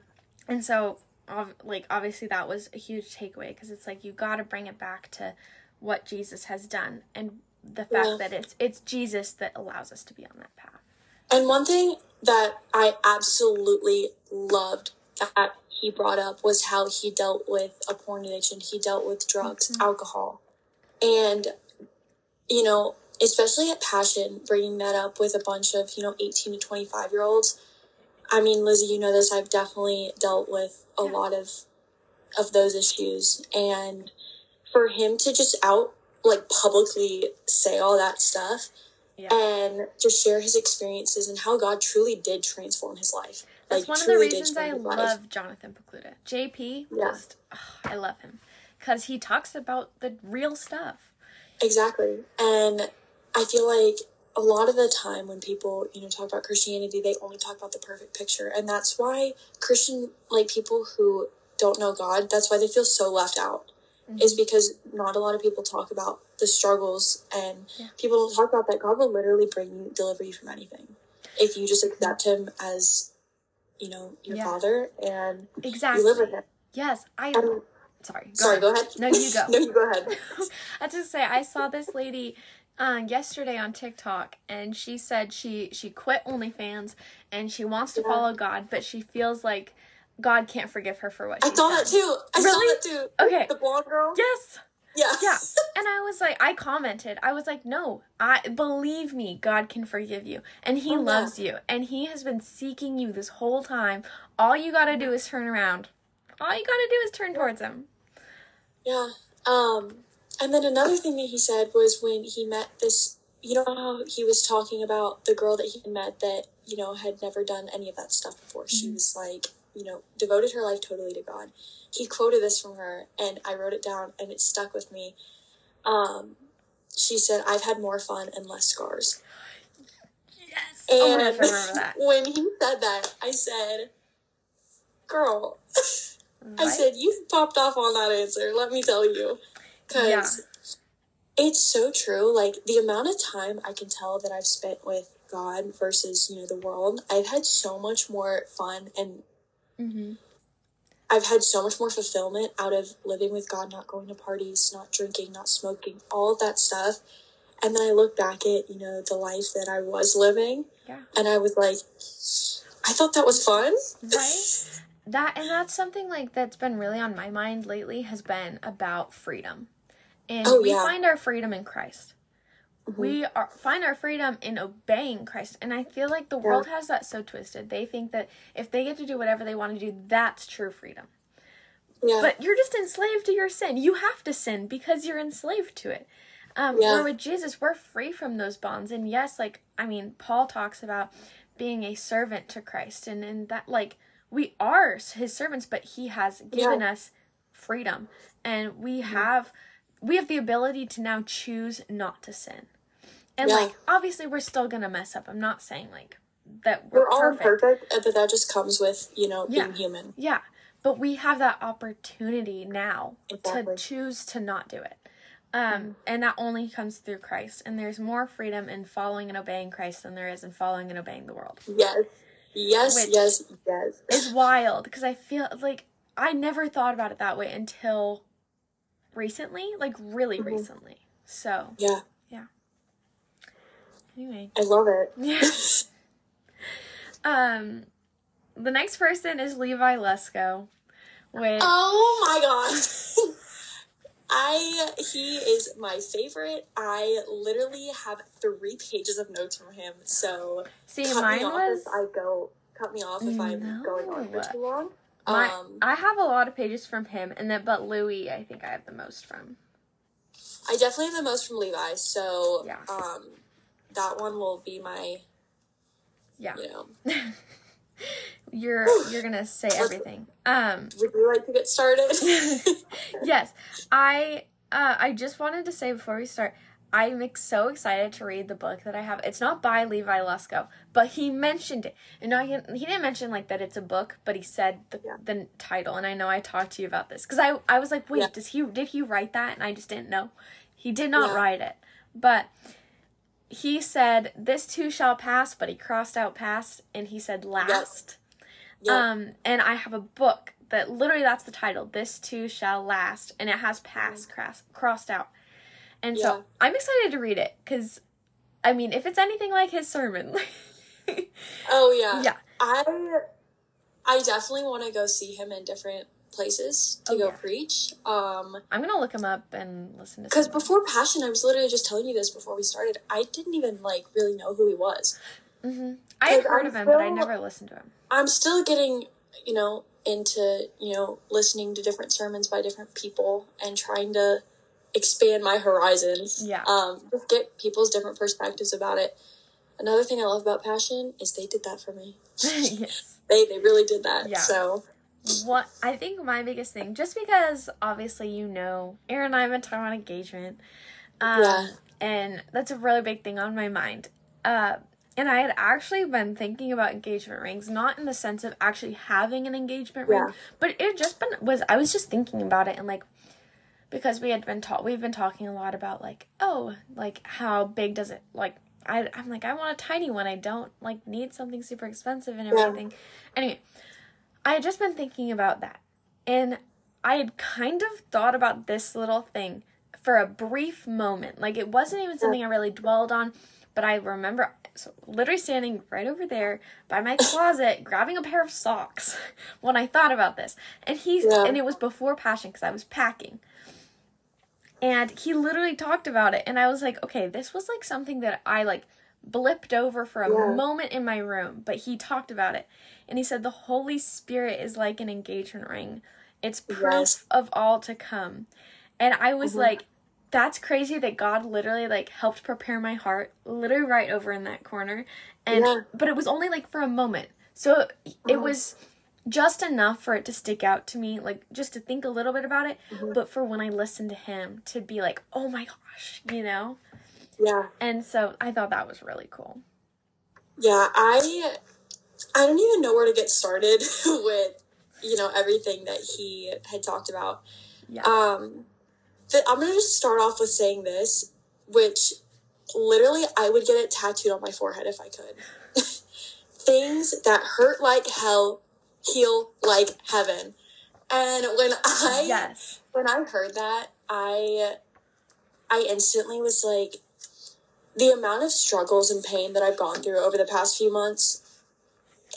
and so, ov- like, obviously, that was a huge takeaway because it's like you got to bring it back to what Jesus has done and the fact Yeah. that it's it's Jesus that allows us to be on that path. And one thing that I absolutely loved that he brought up was how he dealt with a porn addiction. He dealt with drugs, Mhm. alcohol. And, you know, especially at Passion, bringing that up with a bunch of, you know, 18 to 25 year olds. I mean, Lizzie, you know this. I've definitely dealt with a Yeah. lot of of those issues. And for him to just out, like, publicly say all that stuff Yeah. and just share his experiences and how God truly did transform his life. That's like, one of the reasons I life. love Jonathan Pokluda. JP, Yeah. just, ugh, I love him because he talks about the real stuff. Exactly. And I feel like a lot of the time when people, you know, talk about Christianity, they only talk about the perfect picture. And that's why Christian, like people who don't know God, that's why they feel so left out. Is mm-hmm. because not a lot of people talk about the struggles and Yeah. people don't talk about that God will literally bring you, deliver you from anything. If you just mm-hmm. accept Him as, you know, your Yeah. Father and Exactly. you live with Him. Yes, I. And, Sorry. Go sorry, ahead. go ahead. No, you go. no, you go ahead. I just say I saw this lady um, yesterday on TikTok, and she said she she quit OnlyFans and she wants to Yeah. follow God, but she feels like God can't forgive her for what I saw done. that too. I Really? saw that too. Okay. The blonde girl. Yes. Yeah. Yeah. And I was like, I commented, I was like, no, I believe me, God can forgive you, and He Oh, yeah. loves you, and He has been seeking you this whole time. All you got to do is turn around. All you got to do is turn towards Him. Yeah. Um, and then another thing that he said was when he met this, you know, how he was talking about the girl that he met that, you know, had never done any of that stuff before. She Mhm. was like, you know, devoted her life totally to God. He quoted this from her, and I wrote it down, and it stuck with me. Um, she said, I've had more fun and less scars. Yes. Oh And gosh, I remember that. when he said that, I said, girl, I said, you popped off on that answer, let me tell you. Because Yeah. it's so true. Like, the amount of time I can tell that I've spent with God versus, you know, the world, I've had so much more fun and Mhm. I've had so much more fulfillment out of living with God, not going to parties, not drinking, not smoking, all of that stuff. And then I look back at, you know, the life that I was living, Yeah. and I was like, I thought that was fun. right that and that's something like that's been really on my mind lately has been about freedom and Oh, we yeah. find our freedom in christ Mhm. we are find our freedom in obeying christ and i feel like the Yeah. world has that so twisted they think that if they get to do whatever they want to do that's true freedom Yeah. but you're just enslaved to your sin you have to sin because you're enslaved to it um, Yeah. where with jesus we're free from those bonds and yes like i mean paul talks about being a servant to christ and and that like we are his servants but he has given us freedom and we Mm-hmm. We have the ability to now choose not to sin and Yeah. like obviously we're still gonna mess up i'm not saying like that we're, We're all perfect. perfect, and that just comes with, you know, being human. Yeah, but we have that opportunity now Exactly. to choose to not do it. Um, and that only comes through Christ. And there's more freedom in following and obeying Christ than there is in following and obeying the world. Yes. Yes, yes, yes. It's wild because I feel like I never thought about it that way until recently, like really Mhm. recently. So, Yeah, yeah. anyway. I love it. Yeah. um, the next person is Levi Lusko, which Oh my god. I he is my favorite. I literally have three pages of notes from him. So see cut mine me off was if I go cut me off if I'm going on for too long. My, um I have a lot of pages from him, and then but Louie, I think I have the most from. I definitely have the most from Levi, so Yeah. um that one will be my Yeah. You know. you're you're gonna say everything. Um, would you like to get started? yes, I uh, I just wanted to say before we start, I'm so excited to read the book that I have. It's not by Levi Lusko, but he mentioned it. And no, he, didn't mention like that it's a book, but he said the, yeah. the title. And I know I talked to you about this because I I was like, wait, yeah. does he did he write that? And I just didn't know. He did not yeah. write it, but he said this too shall pass, but he crossed out past and he said last. Um, and I have a book that literally that's the title. This too shall last, and it has past mm. cross, crossed out. And yeah. so I'm excited to read it because, I mean, if it's anything like his sermon. oh yeah. Yeah. I I definitely want to go see him in different places to oh, go yeah. preach. Um, I'm gonna look him up and listen to. Because before Passion, I was literally just telling you this before we started. I didn't even like really know who he was. Mm-hmm. I had heard I'm of him, still, but I never listened to him. I'm still getting, you know, into you know listening to different sermons by different people and trying to expand my horizons. Yeah. Um, just get people's different perspectives about it. Another thing I love about Passion is they did that for me. yes. They they really did that. Yeah. So what I think my biggest thing, just because obviously you know, Aaron and I have been talking about engagement. Um, yeah. And that's a really big thing on my mind. Uh, and I had actually been thinking about engagement rings, not in the sense of actually having an engagement yeah. ring, but it just been was I was just thinking about it and like because we had been taught we've been talking a lot about like oh like how big does it like I I'm like I want a tiny one I don't like need something super expensive and everything. Yeah. Anyway, I had just been thinking about that, and I had kind of thought about this little thing for a brief moment. Like it wasn't even something I really dwelled on, but I remember so literally standing right over there by my closet grabbing a pair of socks when I thought about this. And he's yeah. and it was before passion because I was packing. And he literally talked about it and I was like, okay, this was like something that I like blipped over for a yeah. moment in my room, but he talked about it. And he said the Holy Spirit is like an engagement ring. It's proof yes. of all to come. And I was mm-hmm. like, that's crazy that God literally like helped prepare my heart, literally right over in that corner. And yeah. but it was only like for a moment. So it uh-huh. was just enough for it to stick out to me, like just to think a little bit about it, mm-hmm. but for when I listened to him to be like, "Oh my gosh," you know? Yeah. And so I thought that was really cool. Yeah, I I don't even know where to get started with, you know, everything that he had talked about. Yeah. Um I'm going to just start off with saying this, which literally I would get it tattooed on my forehead if I could. Things that hurt like hell heal like heaven. And when I yes. when I heard that, I I instantly was like the amount of struggles and pain that I've gone through over the past few months,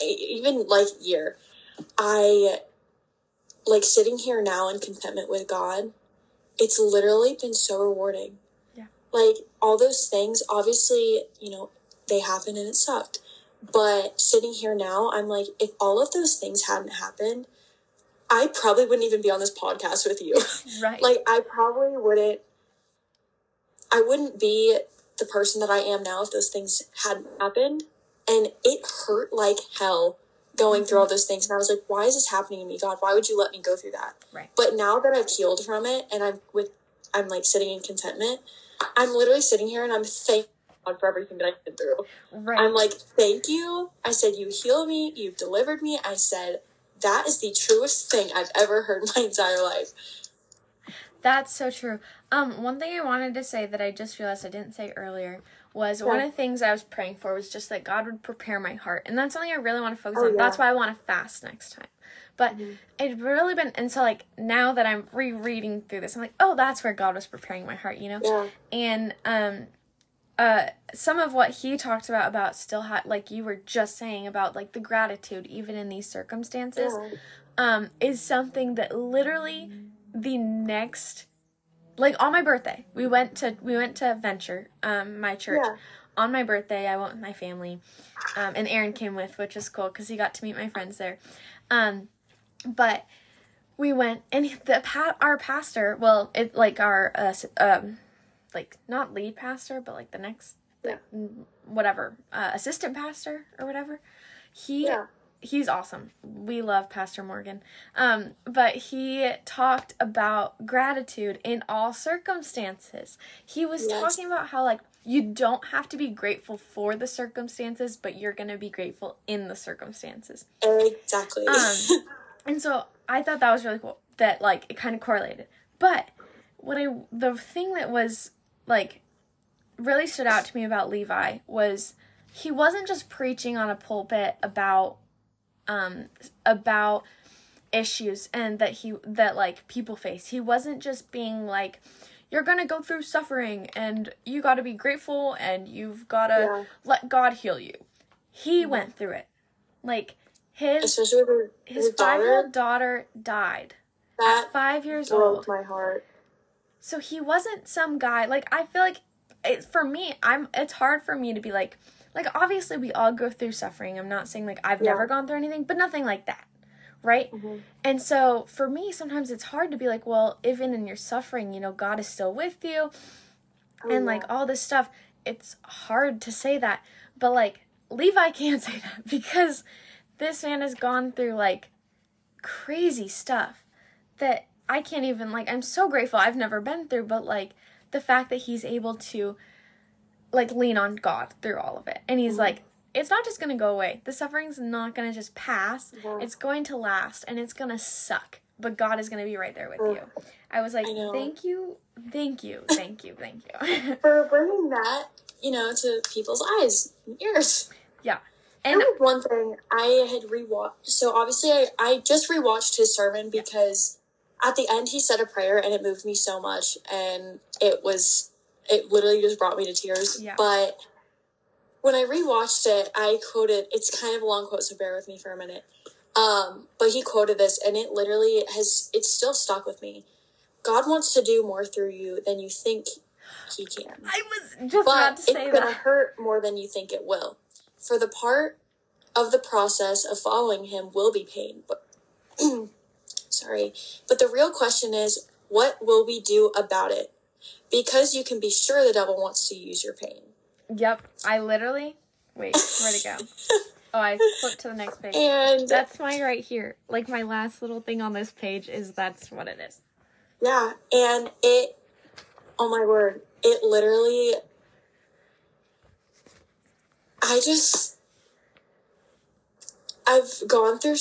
even like year, I like sitting here now in contentment with God it's literally been so rewarding. Yeah. Like all those things, obviously, you know, they happened and it sucked. But sitting here now, I'm like, if all of those things hadn't happened, I probably wouldn't even be on this podcast with you. Right. like I probably wouldn't I wouldn't be the person that I am now if those things hadn't happened. And it hurt like hell going through mm-hmm. all those things and I was like, why is this happening to me, God? Why would you let me go through that? Right. But now that I've healed from it and I'm with I'm like sitting in contentment, I'm literally sitting here and I'm thanking God for everything that I've been through. Right. I'm like, thank you. I said, you healed me, you've delivered me. I said, that is the truest thing I've ever heard in my entire life. That's so true. Um, one thing I wanted to say that I just realized I didn't say earlier was one of the things I was praying for was just that God would prepare my heart. And that's something I really want to focus oh, on. Yeah. That's why I want to fast next time. But mm-hmm. it's really been, and so like now that I'm rereading through this, I'm like, oh, that's where God was preparing my heart, you know? Yeah. And, um, uh, some of what he talked about, about still had, like you were just saying about like the gratitude, even in these circumstances, yeah. um, is something that literally the next like on my birthday we went to we went to venture um my church yeah. on my birthday i went with my family um and aaron came with which is cool because he got to meet my friends there um but we went and the pat our pastor well it like our uh um like not lead pastor but like the next the, whatever uh, assistant pastor or whatever. He Yeah. he's awesome. We love Pastor Morgan. Um, but he talked about gratitude in all circumstances. He was Yes. talking about how like you don't have to be grateful for the circumstances, but you're gonna be grateful in the circumstances. Exactly. Um, and so I thought that was really cool that like it kind of correlated. But what I the thing that was like really stood out to me about Levi was he wasn't just preaching on a pulpit about um about issues and that he that like people face. He wasn't just being like you're going to go through suffering and you got to be grateful and you've got to Yeah. let God heal you. He went through it. Like his Especially with her, his five year daughter. old daughter died That at five years broke old. my heart. So he wasn't some guy. Like I feel like it, for me, I'm. It's hard for me to be like, like obviously we all go through suffering. I'm not saying like I've Yeah. never gone through anything, but nothing like that, right? Mhm. And so for me, sometimes it's hard to be like, well, even in your suffering, you know, God is still with you, Oh, and yeah. like all this stuff. It's hard to say that, but like Levi can't say that because this man has gone through like crazy stuff that I can't even like I'm so grateful I've never been through but like the fact that he's able to like lean on God through all of it and he's Mhm. like it's not just going to go away the suffering's not going to just pass Yeah. it's going to last and it's going to suck but God is going to be right there with you I was like I thank you thank you thank you thank you for bringing that, you know, to people's eyes and ears. yeah And and there was one thing I had rewatched. So obviously, I, I just rewatched his sermon because at the end he said a prayer and it moved me so much, and it was it literally just brought me to tears. Yeah. But when I rewatched it, I quoted. It's kind of a long quote, so bear with me for a minute. Um, but he quoted this, and it literally has. It's still stuck with me. God wants to do more through you than you think He can I was just about but to it's say gonna that hurt more than you think it will. For the part of the process of following him will be pain, but sorry. But the real question is, what will we do about it? Because you can be sure the devil wants to use your pain. yep I literally wait where'd it go oh I flipped to the next page And That's my right here. Like my last little thing on this page is that's what it is. yeah, and it, oh my word, it literally, I just, I've gone through,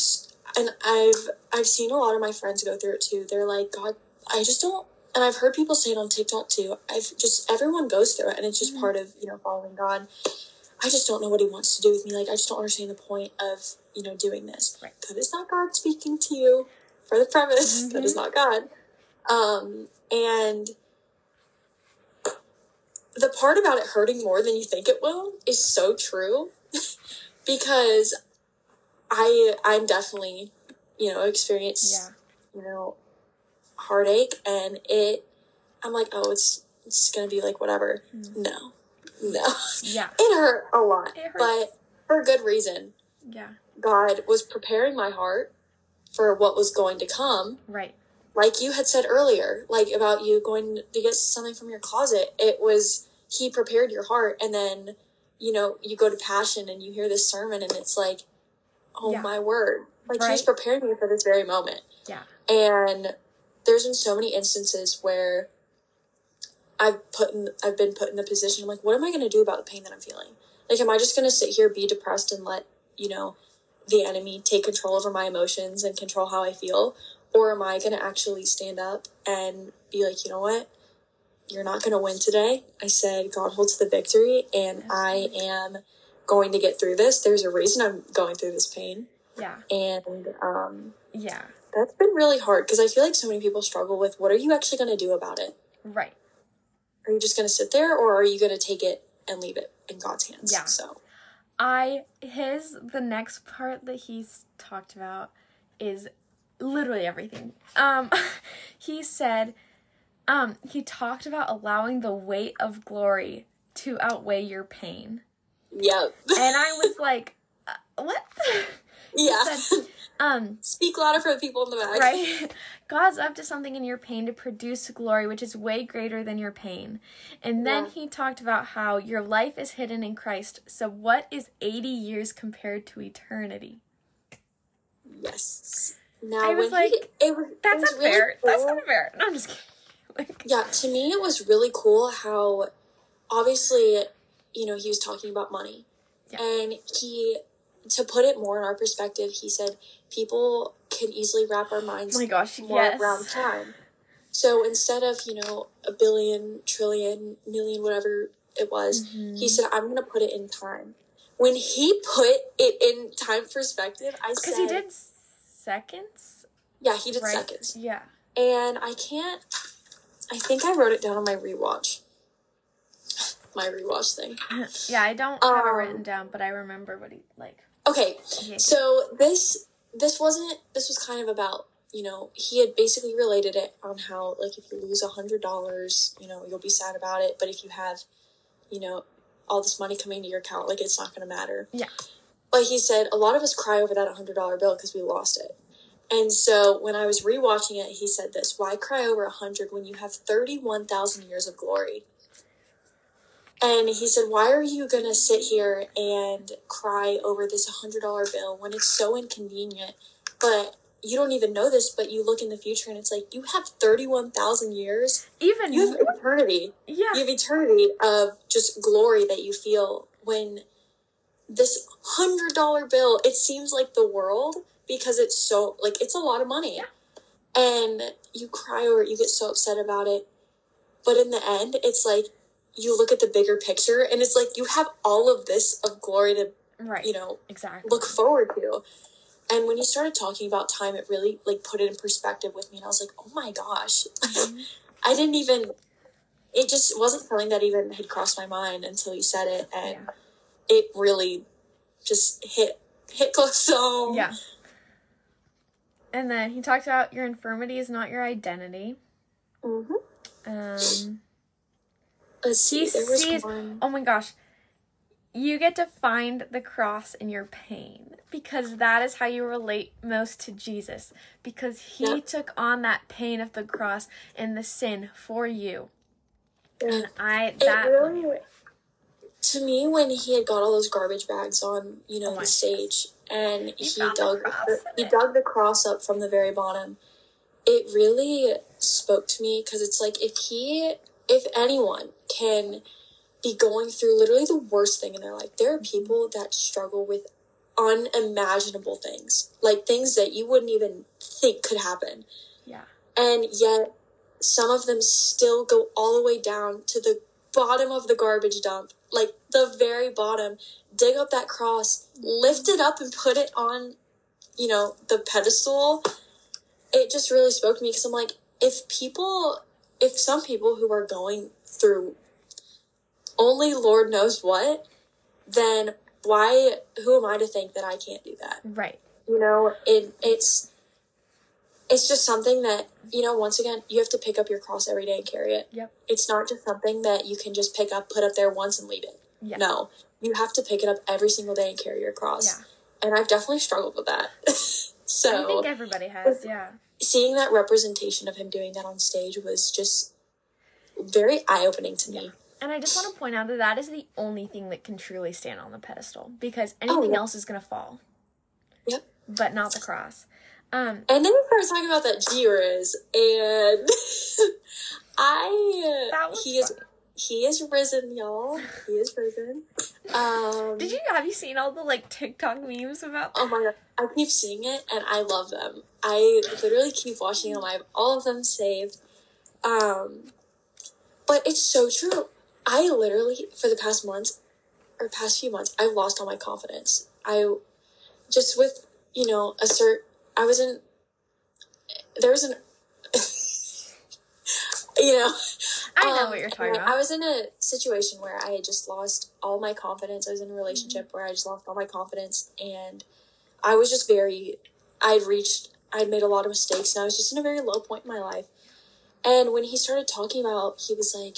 and I've, I've seen a lot of my friends go through it too. They're like, God, I just don't, and I've heard people say it on TikTok too. I've just, everyone goes through it, and it's just part of, you know, following God. I just don't know what he wants to do with me. Like, I just don't understand the point of, you know, doing this. Right. That is not God speaking to you for the premise. That is not God. Um, and the part about it hurting more than you think it will is so true because I I'm definitely you know experience Yeah. you know heartache and it I'm like oh it's it's gonna be like whatever hmm. no no Yeah. it hurt a lot but for a good reason Yeah. God was preparing my heart for what was going to come Right. like you had said earlier, like about you going to get something from your closet, it was he prepared your heart, and then you know you go to passion and you hear this sermon, and it's like, oh Yeah. my word, like he's Right. preparing me for this very moment. Yeah. And there's been so many instances where I've put in, I've been put in the position. I'm like, what am I going to do about the pain that I'm feeling? Like, am I just going to sit here, be depressed, and let you know the enemy take control over my emotions and control how I feel? Or am I going to actually stand up and be like, you know what? You're not going to win today. I said, God holds the victory, and I am going to get through this. There's a reason I'm going through this pain. Yeah. And um, Yeah. that's been really hard because I feel like so many people struggle with what are you actually going to do about it? Right. Are you just going to sit there or are you going to take it and leave it in God's hands? Yeah. So, I his the next part that he's talked about is literally everything. Um he said um he talked about allowing the weight of glory to outweigh your pain. Yep. And I was like, uh, what? Yeah. said, um, Speak louder for the people in the back. right? God's up to something in your pain to produce glory, which is way greater than your pain. And then Yeah. he talked about how your life is hidden in Christ. So, what is 80 years compared to eternity? Yes. Now I was when he- like, it it That's was unfair. Really That's cool. unfair. No, I'm just kidding. Like, Yeah, to me it was really cool how obviously, you know, he was talking about money. Yeah. And he to put it more in our perspective, he said people can easily wrap our minds oh my gosh, more yes. around time. So instead of, you know, a billion, trillion, million, whatever it was, Mhm. he said, I'm going to put it in time. When he put it in time perspective, I said, Because he did seconds, yeah, he did right? seconds. Yeah. And I can't, I think I wrote it down on my rewatch. My rewatch thing. Yeah, I don't have it Um, written down, but I remember what he, like, Okay, so this, this wasn't, this was kind of about, you know, he had basically related it on how, like, if you lose a hundred dollars, you know, you'll be sad about it, but if you have, you know, all this money coming to your account, like, it's not going to matter. Yeah. But he said a lot of us cry over that hundred dollar bill because we lost it. And so when I was rewatching it, he said this: "Why cry over a hundred when you have thirty one thousand years of glory?" And he said, "Why are you gonna sit here and cry over this hundred dollar bill when it's so inconvenient? But you don't even know this, but you look in the future and it's like you have thirty one thousand years. even You have eternity." yeah, you have eternity of just glory that you feel when this hundred dollar bill it seems like the world because it's so like it's a lot of money and you cry over it you get so upset about it but in the end it's like you look at the bigger picture and it's like you have all of this of glory to right, you know exactly. look forward to and when you started talking about time it really like put it in perspective with me and i was like oh my gosh Mhm. I didn't even. It just wasn't something that even had crossed my mind until you said it, and Yeah. it really just hit hit close to home. Yeah. And then he talked about your infirmity is not your identity. hmm Um, Let's see. He There was sees- one. oh my gosh. You get to find the cross in your pain because that is how you relate most to Jesus because he Yep. took on that pain of the cross and the sin for you. Yeah. And I It that really. To me, when he had got all those garbage bags on, you know, Oh the stage, and He he, dug the, he dug the cross up from the very bottom. It really spoke to me because it's like if he, if anyone can be going through literally the worst thing in their life, there are mm-hmm. people that struggle with unimaginable things, like things that you wouldn't even think could happen. Yeah. and yet some of them still go all the way down to the bottom of the garbage dump like the very bottom dig up that cross mm-hmm. lift it up and put it on you know the pedestal. It just really spoke to me because i'm like if people if some people who are going through only lord knows what then why who am i to think that i can't do that Right. you know it it's it's just something that you know once again you have to pick up your cross every day and carry it Yep. it's not just something that you can just pick up put up there once and leave it Yeah. no you have to pick it up every single day and carry your cross Yeah. and i've definitely struggled with that I think everybody has, yeah. seeing that representation of him doing that on stage was just very eye-opening to me And I just want to point out that that is the only thing that can truly stand on the pedestal because anything yeah. else is going to fall, yep but not the cross. Um, and then we started talking about that G-Riz, and I he is he is risen, y'all. He is risen. Um, did you have you seen all the like TikTok memes about Oh my god, I keep seeing it and I love them. I literally keep watching them. I have all of them saved. Um, but it's so true. I literally, for the past months or past few months, I've lost all my confidence. I just with you know a cert. I was in. There was an. you know. I know Um, what you're talking about. I was in a situation where I had just lost all my confidence. I was in a Mm-hmm. relationship where I just lost all my confidence, and I was just very. I'd reached. I'd made a lot of mistakes, and I was just in a very low point in my life. And when he started talking about, he was like,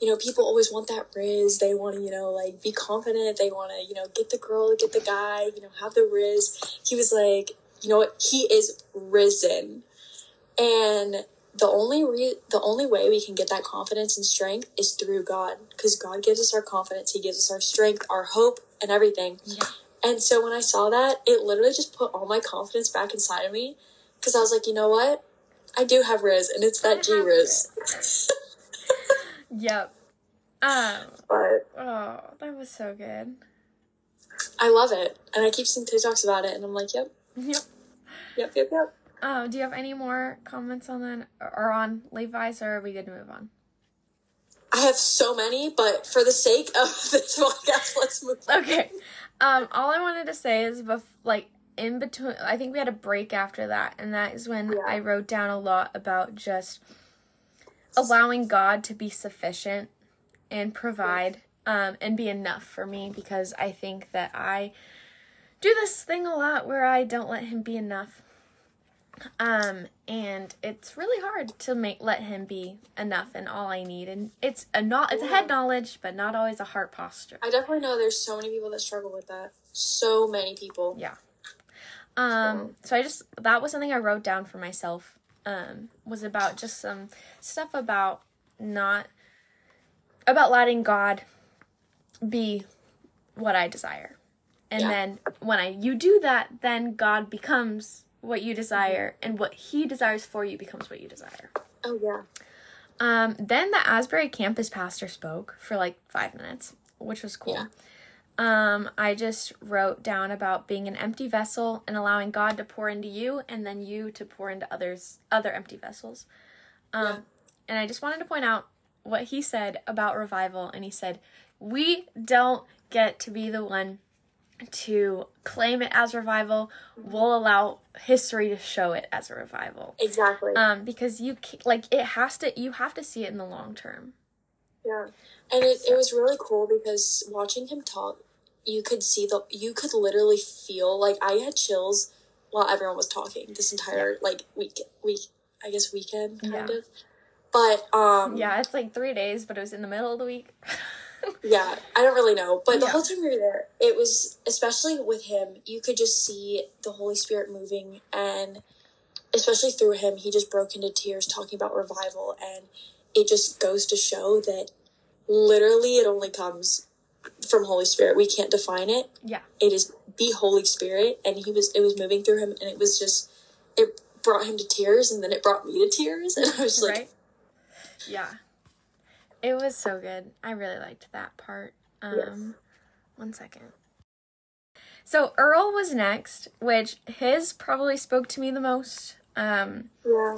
you know, people always want that riz. They want to, you know, like be confident. They want to, you know, get the girl, get the guy, you know, have the riz. He was like, you know what? He is risen. And the only re- the only way we can get that confidence and strength is through God because God gives us our confidence, he gives us our strength, our hope and everything. Yeah. And so when I saw that, it literally just put all my confidence back inside of me because I was like, you know what? I do have Riz and it's that G Riz. Yep. Um. but Oh, that was so good. I love it. And I keep seeing TikToks about it and I'm like, yep, Yep. yep, yep, yep. Um. Do you have any more comments on that or on Levi's, or are we good to move on? I have so many, but for the sake of this podcast, let's move on. Okay. Um. All I wanted to say is, bef- like in between, I think we had a break after that, and that is when Yeah. I wrote down a lot about just allowing God to be sufficient and provide um, and be enough for me because I think that I do this thing a lot where I don't let him be enough. Um, and it's really hard to make let him be enough and all I need. And it's a not it's a head knowledge, but not always a heart posture. I definitely know there's so many people that struggle with that. So many people. Yeah. Um, so I just that was something I wrote down for myself. Um, was about just some stuff about not about letting God be what I desire. And Yeah. then when I you do that, then God becomes what you desire and what he desires for you becomes what you desire. Oh yeah. Um, then the Asbury campus pastor spoke for like five minutes, which was cool. Yeah. Um, I just wrote down about being an empty vessel and allowing God to pour into you, and then you to pour into others, other empty vessels. Um, Yeah. and I just wanted to point out what he said about revival, and he said, "We don't get to be the one to claim it as revival. We'll allow history to show it as a revival." Exactly. um because you like it has to you have to see it in the long term Yeah. And it, it was really cool because watching him talk, you could see the you could literally feel like I had chills while everyone was talking this entire like week week I guess weekend kind Yeah. of. But um yeah it's like three days but it was in the middle of the week yeah, I don't really know. But the Yeah. whole time we were there, it was especially with him, you could just see the Holy Spirit moving and especially through him, he just broke into tears talking about revival and it just goes to show that literally it only comes from Holy Spirit. We can't define it. yeah It is the Holy Spirit and he was it was moving through him and it was just it brought him to tears and then it brought me to tears and I was like right yeah it was so good i really liked that part um Yes. one second so earl was next which his probably spoke to me the most um Yeah.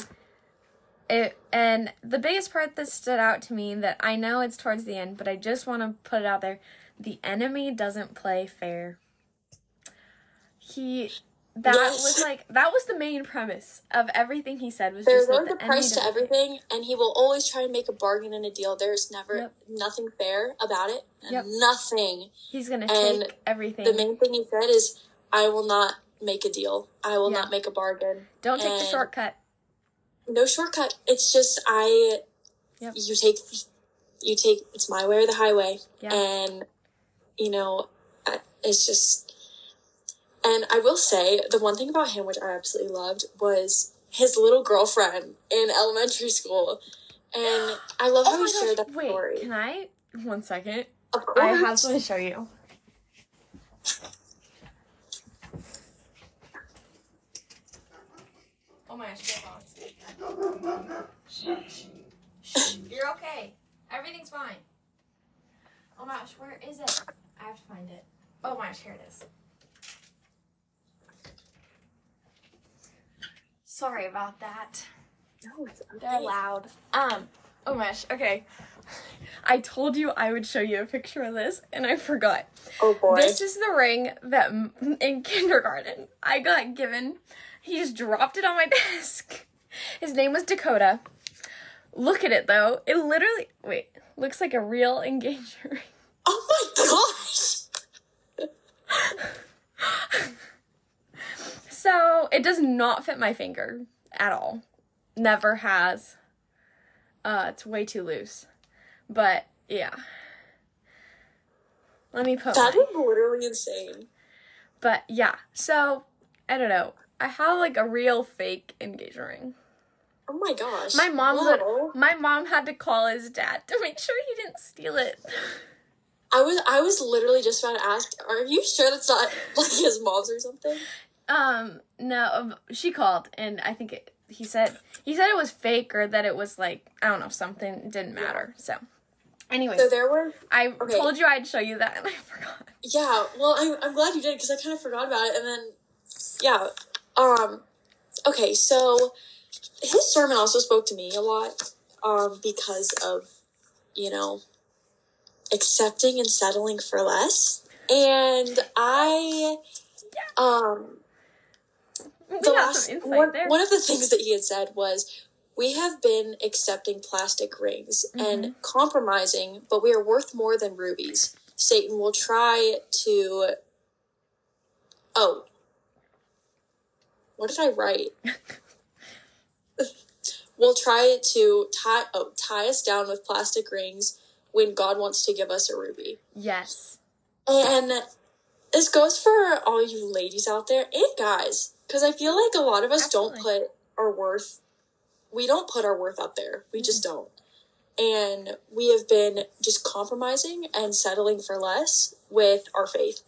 it and the biggest part that stood out to me that I know it's towards the end, but I just want to put it out there: the enemy doesn't play fair. He that Yes. was like that was the main premise of everything he said was There's just the price to everything, and he will always try and make a bargain and a deal. There's never Yep. nothing fair about it. Yep. Nothing. He's gonna And take everything. The main thing he said is, "I will not make a deal. I will Yeah. not make a bargain. Don't take the shortcut. No shortcut. It's just I. Yep. You take. You take. It's my way or the highway. Yeah. And you know, I- it's just. And I will say the one thing about him, which I absolutely loved, was his little girlfriend in elementary school. And I love oh how Oh my he shared gosh! that Wait, story. can I? One second. Of course. I have something to show you. Oh my gosh, You're okay. Everything's fine. Oh my gosh, where is it? I have to find it. Oh my gosh, here it is. Sorry about that. No, it's okay. They're loud. Um. Oh my gosh. Okay. I told you I would show you a picture of this, and I forgot. Oh boy. This is the ring that in kindergarten I got given. He just dropped it on my desk. His name was Dakota. Look at it though. It literally wait looks like a real engagement ring. oh my gosh. So it does not fit my finger at all. Never has. Uh, it's way too loose. But Yeah. Let me put That my- literally insane. But yeah, so I don't know. I have like a real fake engagement ring. Oh my gosh. My mom my mom had to call his dad to make sure he didn't steal it. I was I was literally just about to ask, are you sure that's not like his mom's or something? Um, no, she called and I think it, he said he said it was fake or that it was like I don't know something didn't matter. So, anyway, So there was I okay. told you I'd show you that and I forgot. yeah. Well, I'm I'm glad you did because I kind of forgot about it, and then yeah. Um. Okay, so his sermon also spoke to me a lot, um, because of you know accepting and settling for less, and I um the last one, there. one of the things that he had said was we have been accepting plastic rings Mm-hmm. and compromising but we are worth more than rubies satan will try to oh what did i write We'll try to tie oh, tie us down with plastic rings when god wants to give us a ruby yes. and this goes for all you ladies out there and guys, because I feel like a lot of us don't put our worth, we don't put our worth out there. We just mm-hmm. don't. And we have been just compromising and settling for less with our faith.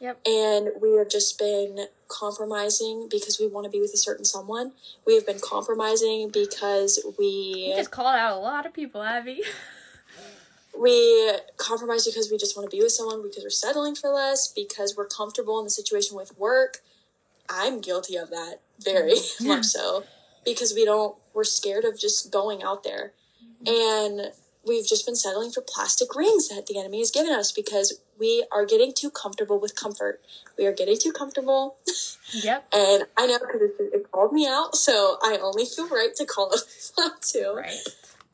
Yep. And we have just been compromising because we want to be with a certain someone. We have been compromising because we You just called out a lot of people, Abbey. we compromise because we just want to be with someone because we're settling for less because we're comfortable in the situation with work i'm guilty of that very much so because we don't we're scared of just going out there and we've just been settling for plastic rings that the enemy has given us because we are getting too comfortable with comfort we are getting too comfortable yep. and i know because it, it called me out so i only feel right to call it out too Right.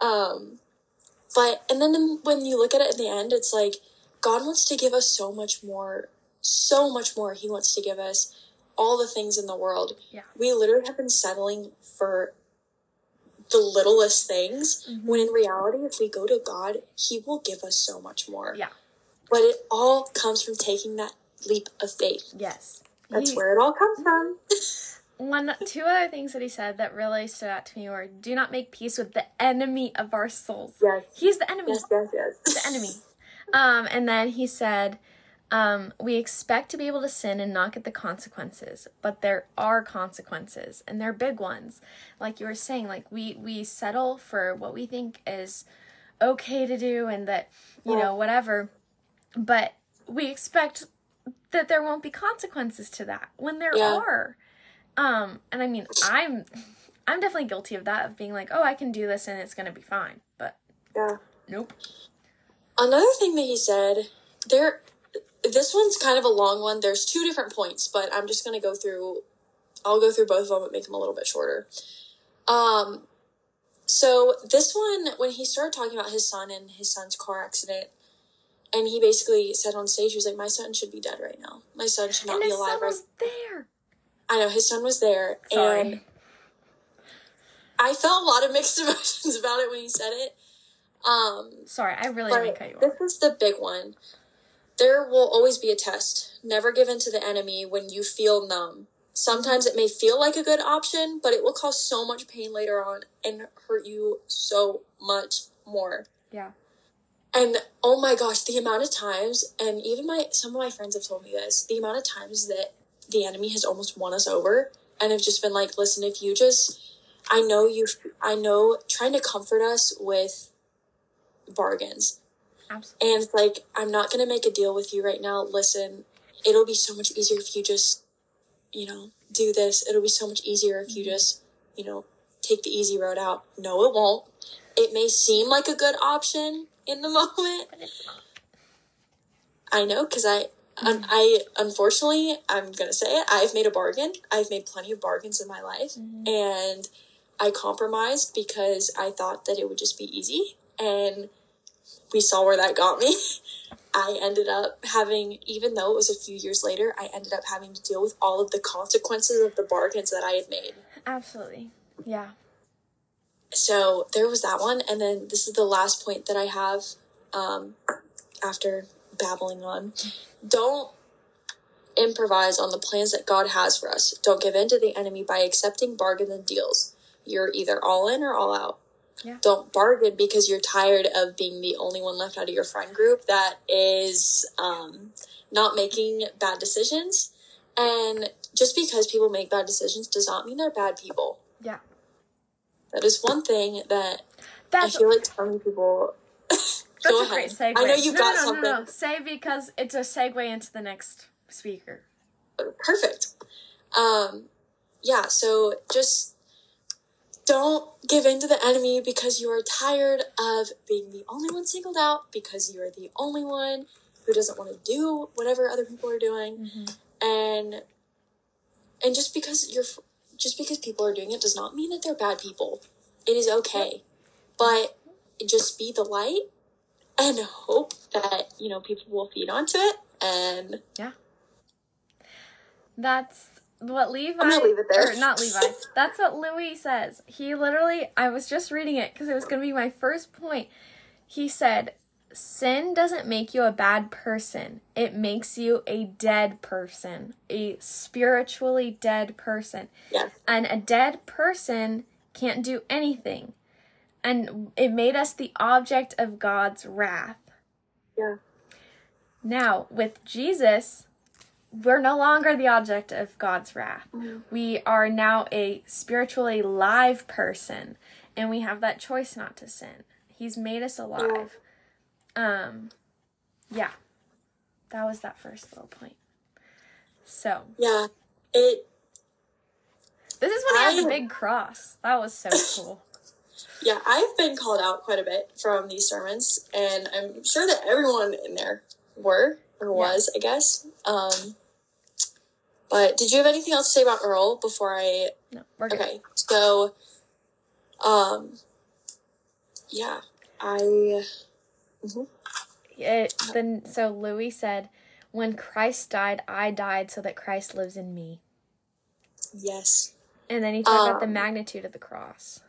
um, but and then when you look at it in the end, it's like God wants to give us so much more, so much more. He wants to give us all the things in the world. Yeah. We literally have been settling for the littlest things Mhm. when in reality, if we go to God, He will give us so much more. Yeah. But it all comes from taking that leap of faith. Yes. That's He- where it all comes from. One, two other things that he said that really stood out to me were: "Do not make peace with the enemy of our souls. Yes, He's the enemy. yes, yes, yes. The enemy." Um, and then he said, um, "We expect to be able to sin and not get the consequences, but there are consequences, and they're big ones. Like you were saying, like we we settle for what we think is okay to do, and that you know whatever, but we expect." That there won't be consequences to that when there Yeah. are. Um, and I mean, I'm I'm definitely guilty of that of being like, oh, I can do this and it's gonna be fine. But Yeah. nope. Another thing that he said, there this one's kind of a long one. There's two different points, but I'm just going to go through I'll go through both of them but make them a little bit shorter. Um so this one when he started talking about his son and his son's car accident and he basically said on stage he was like my son should be dead right now. My son should not and be his alive son right was there. I know his son was there and I felt a lot of mixed emotions about it when he said it. Um Sorry, I really didn't cut you off. this is the big one. There will always be a test. Never give in to the enemy when you feel numb. Sometimes it may feel like a good option, but it will cause so much pain later on and hurt you so much more. Yeah. And oh my gosh, the amount of times, and even my some of my friends have told me this, the amount of times that the enemy has almost won us over and have just been like, listen, if you just, I know you, I know, trying to comfort us with bargains. Absolutely. And it's like, I'm not going to make a deal with you right now. Listen, it'll be so much easier if you just, you know, do this. It'll be so much easier if you mm-hmm. just, you know, take the easy road out. No, it won't. It may seem like a good option in the moment. But it's not. I know because I, un- mm-hmm. I unfortunately, I'm gonna say it. I've made a bargain. I've made plenty of bargains in my life, mm-hmm. and I compromised because I thought that it would just be easy, and we saw where that got me. I ended up having, even though it was a few years later, I ended up having to deal with all of the consequences of the bargains that I had made. Absolutely. Yeah. So there was that one, and then this is the last point that I have. um, after babbling on, don't improvise on the plans that God has for us. Don't give in to the enemy by accepting bargains and deals. You're either all in or all out. Yeah. Don't bargain because you're tired of being the only one left out of your friend group that is um, not making bad decisions. And just because people make bad decisions does not mean they're bad people. Yeah. That is one thing that That's I feel like so many people. That's Go a great ahead. segue. I know you've no, got no, no, something. No, no, Say because it's a segue into the next speaker. Perfect. Um, yeah. So just don't give in to the enemy because you are tired of being the only one singled out because you are the only one who doesn't want to do whatever other people are doing, Mm-hmm. and and just because you're just because people are doing it does not mean that they're bad people. It is okay, but just be the light and hope that you know people will feed onto it and Yeah. That's what Levi. I'm gonna leave it there. Not Levi. That's what Louie says. He literally. I was just reading it because it was going to be my first point. He said, "Sin doesn't make you a bad person. It makes you a dead person, a spiritually dead person, yes. and a dead person can't do anything." And it made us the object of God's wrath. Yeah. Now, with Jesus, we're no longer the object of God's wrath. We are now a spiritually live person, and we have that choice not to sin. He's made us alive. Um, yeah, that was that first little point. So, Yeah. It this is when he had the big cross. That was so cool. yeah, I've been called out quite a bit from these sermons and I'm sure that everyone in there were or was, I guess. Um but did you have anything else to say about Earl before I No, we're good. Okay. So um yeah, I It, then, so Louie said, When Christ died, I died so that Christ lives in me. yes. And then he talked about the Um, magnitude of the cross.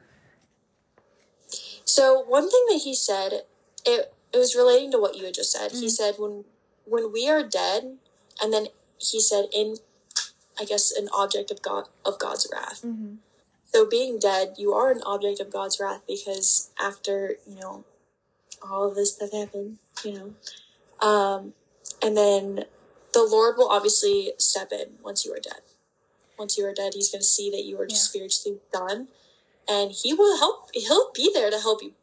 So one thing that he said, it it was relating to what you had just said. He Mhm. said when when we are dead, and then he said in, I guess an object of God of God's wrath. Mm-hmm. So being dead, you are an object of God's wrath because after you know all of this that happened, you know, um, and then the Lord will obviously step in once you are dead. Once you are dead, He's going to see that you are just spiritually done, and He will help. He'll be there to help you,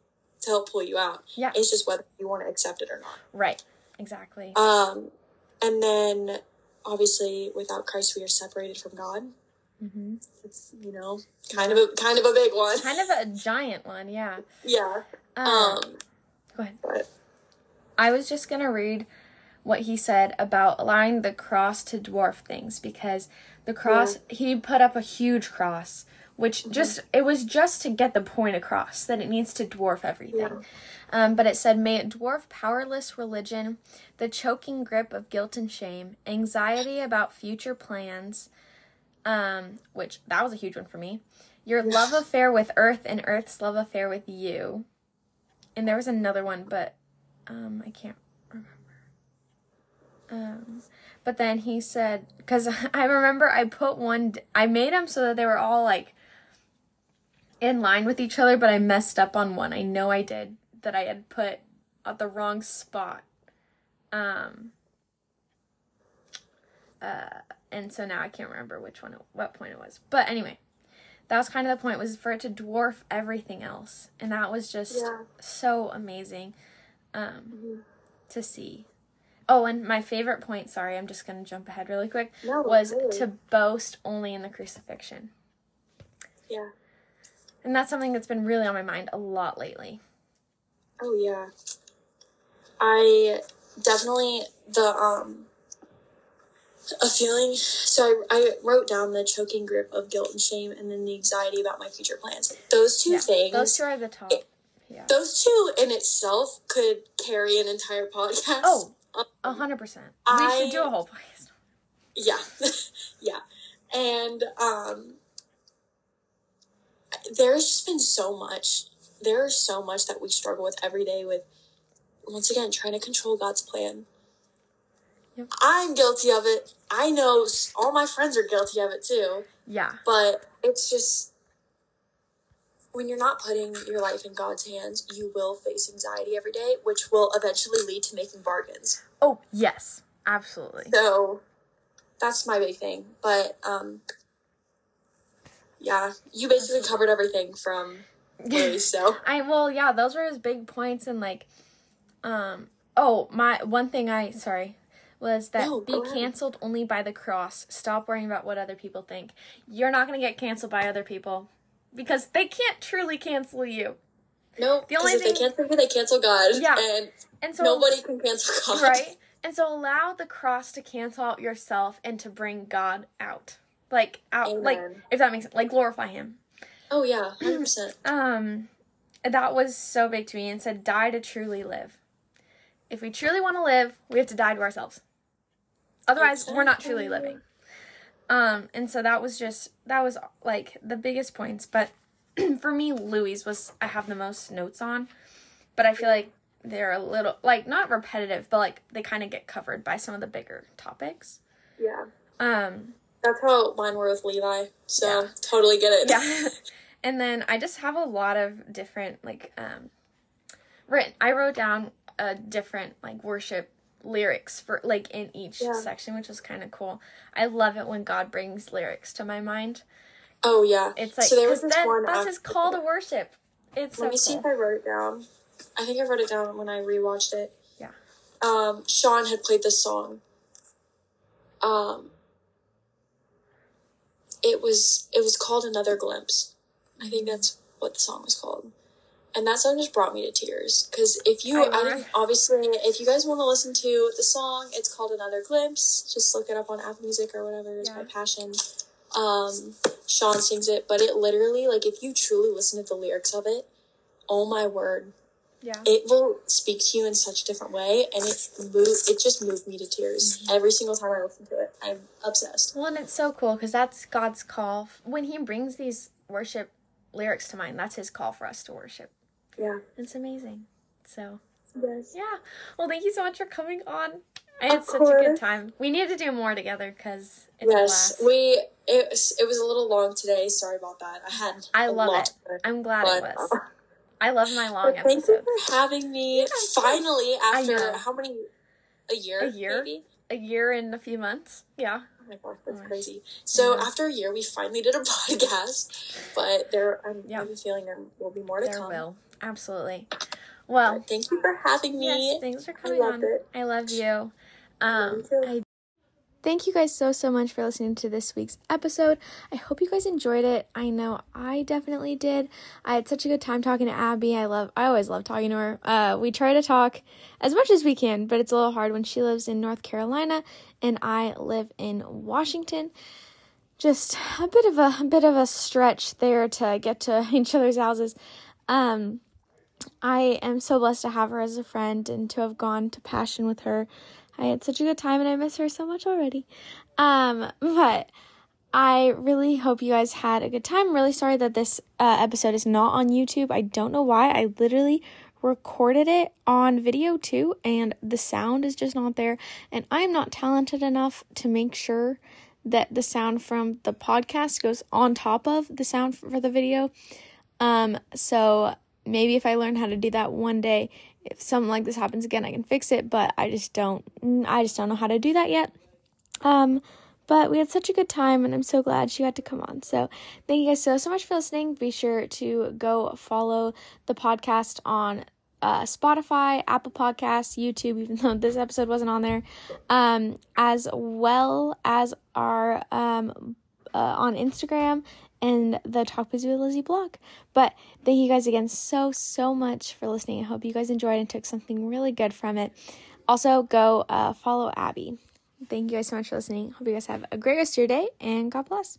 to help pull you out. Yeah. It's just whether you want to accept it or not. Right. Exactly. Um, and then obviously without Christ, we are separated from God. mm-hmm. It's you know kind of a kind of a big one. Kind of a giant one, yeah. Yeah. Um, Um. go ahead. But I was just going to read what he said about allowing the cross to dwarf things because the cross, he put up a huge cross, which just, it was just to get the point across that it needs to dwarf everything. Yeah. Um, but it said, may it dwarf powerless religion, the choking grip of guilt and shame, anxiety about future plans, um, which that was a huge one for me. Your love affair with Earth and Earth's love affair with you. And there was another one, but um, I can't remember. Um, but then he said, because I remember I put one, I made them so that they were all like in line with each other, but I messed up on one. I know I did that I had put at the wrong spot. Um, uh, and so now I can't remember which one, it, what point it was. But anyway, that was kind of the point was for it to dwarf everything else, and that was just Yeah. so amazing um, Mhm. to see. Oh, and my favorite point, sorry, I'm just going to jump ahead really quick, No, was really. to boast only in the crucifixion. yeah. And that's something that's been really on my mind a lot lately. Oh yeah. I definitely the um a feeling so I, I wrote down the choking grip of guilt and shame and then the anxiety about my future plans. Those two Yeah, things Those two are the top. Yeah. those two in itself could carry an entire podcast. Oh, Um, a hundred percent. We I- should do a whole podcast. yeah yeah and um there's just been so much there's so much that we struggle with every day with once again trying to control God's plan. Yep. I'm guilty of it. I know all my friends are guilty of it too. Yeah. But it's just when you're not putting your life in God's hands, you will face anxiety every day, which will eventually lead to making bargains. Oh, yes. Absolutely. So that's my big thing. But um yeah, you basically covered everything from Louie, so I well, yeah, those were his big points and like um oh, my one thing I sorry was that No, be ahead. canceled only by the cross. Stop worrying about what other people think. You're not going to get canceled by other people because they can't truly cancel you. no, The only because if they thing- cancel you, they cancel God. Yeah. And And so nobody can cancel God. right? And so allow the cross to cancel out yourself and to bring God out. Like out like if that makes sense. Like glorify him. Oh yeah, hundred percent. Um that was so big to me and said die to truly live. If we truly want to live, we have to die to ourselves. Otherwise, we're not truly living. Um and so that was just that was like the biggest points, but for me Louie was I have the most notes on, but I feel like they're a little like not repetitive, but like they kind of get covered by some of the bigger topics. Yeah. Um That's how mine were with Levi. So Yeah. totally get it. yeah and then i just have a lot of different like um written i wrote down a different like worship lyrics for like in each Yeah. section which was kind of cool i love it when god brings lyrics to my mind Oh yeah. it's like so there was this one. that's after- his call to worship it's so Let me see if I wrote it down. I think I wrote it down when I rewatched it. Yeah. Um, Sean had played this song. Um, it was it was called Another Glimpse. I think that's what the song was called. And that song just brought me to tears because if you, I obviously, if you guys want to listen to the song, it's called Another Glimpse. Just look it up on Apple Music or whatever. It's Yeah. my passion. Um, Sean sings it, but it literally, like, if you truly listen to the lyrics of it, oh my word, yeah it will speak to you in such a different way, and it moved. It just moved me to tears Mm-hmm. every single time I listen to it. I'm obsessed. well and it's so cool because that's god's call when he brings these worship lyrics to mind that's his call for us to worship Yeah. it's amazing so Yes. Yeah. Well, thank you so much for coming on. I had such a good time. We need to do more together because it's Yes, we. It was, it was a little long today. Sorry about that. I had. I love it. I'm glad but, it was. I love my long But thank you for having me. Finally, after how many? A year. A year? Maybe. A year and a few months. Yeah. Oh my gosh, that's Oh. crazy. So Yeah. after a year, we finally did a podcast, but there, I'm, Yeah. I a feeling there will be more to There come. will. Absolutely. Well, But thank you for having me. yes, thanks for coming loved on. it. I love you. Um. I Thank you guys so, so much for listening to this week's episode. I hope you guys enjoyed it. I know I definitely did. I had such a good time talking to Abbey. I love, I always love talking to her. Uh, we try to talk as much as we can, but it's a little hard when she lives in North Carolina and I live in Washington. Just a bit of a, a bit of a stretch there to get to each other's houses. Um, I am so blessed to have her as a friend and to have gone to Passion with her. I had such a good time and I miss her so much already. Um, but I really hope you guys had a good time. I'm really sorry that this uh, episode is not on YouTube. I don't know why. I literally recorded it on video too, and the sound is just not there. And I'm not talented enough to make sure that the sound from the podcast goes on top of the sound for the video. Um, so maybe if I learn how to do that one day, if something like this happens again, I can fix it. But I just don't. I just don't know how to do that yet. Um, but we had such a good time, and I'm so glad she got to come on. So thank you guys so so much for listening. Be sure to go follow the podcast on uh, Spotify, Apple Podcasts, YouTube, even though this episode wasn't on there, um, as well as our um, uh, on Instagram and the Talk Busy with Lizzy blog. But thank you guys again so, so much for listening. I hope you guys enjoyed and took something really good from it. Also, go uh, follow Abbey. Thank you guys so much for listening. Hope you guys have a great rest of your day and God bless.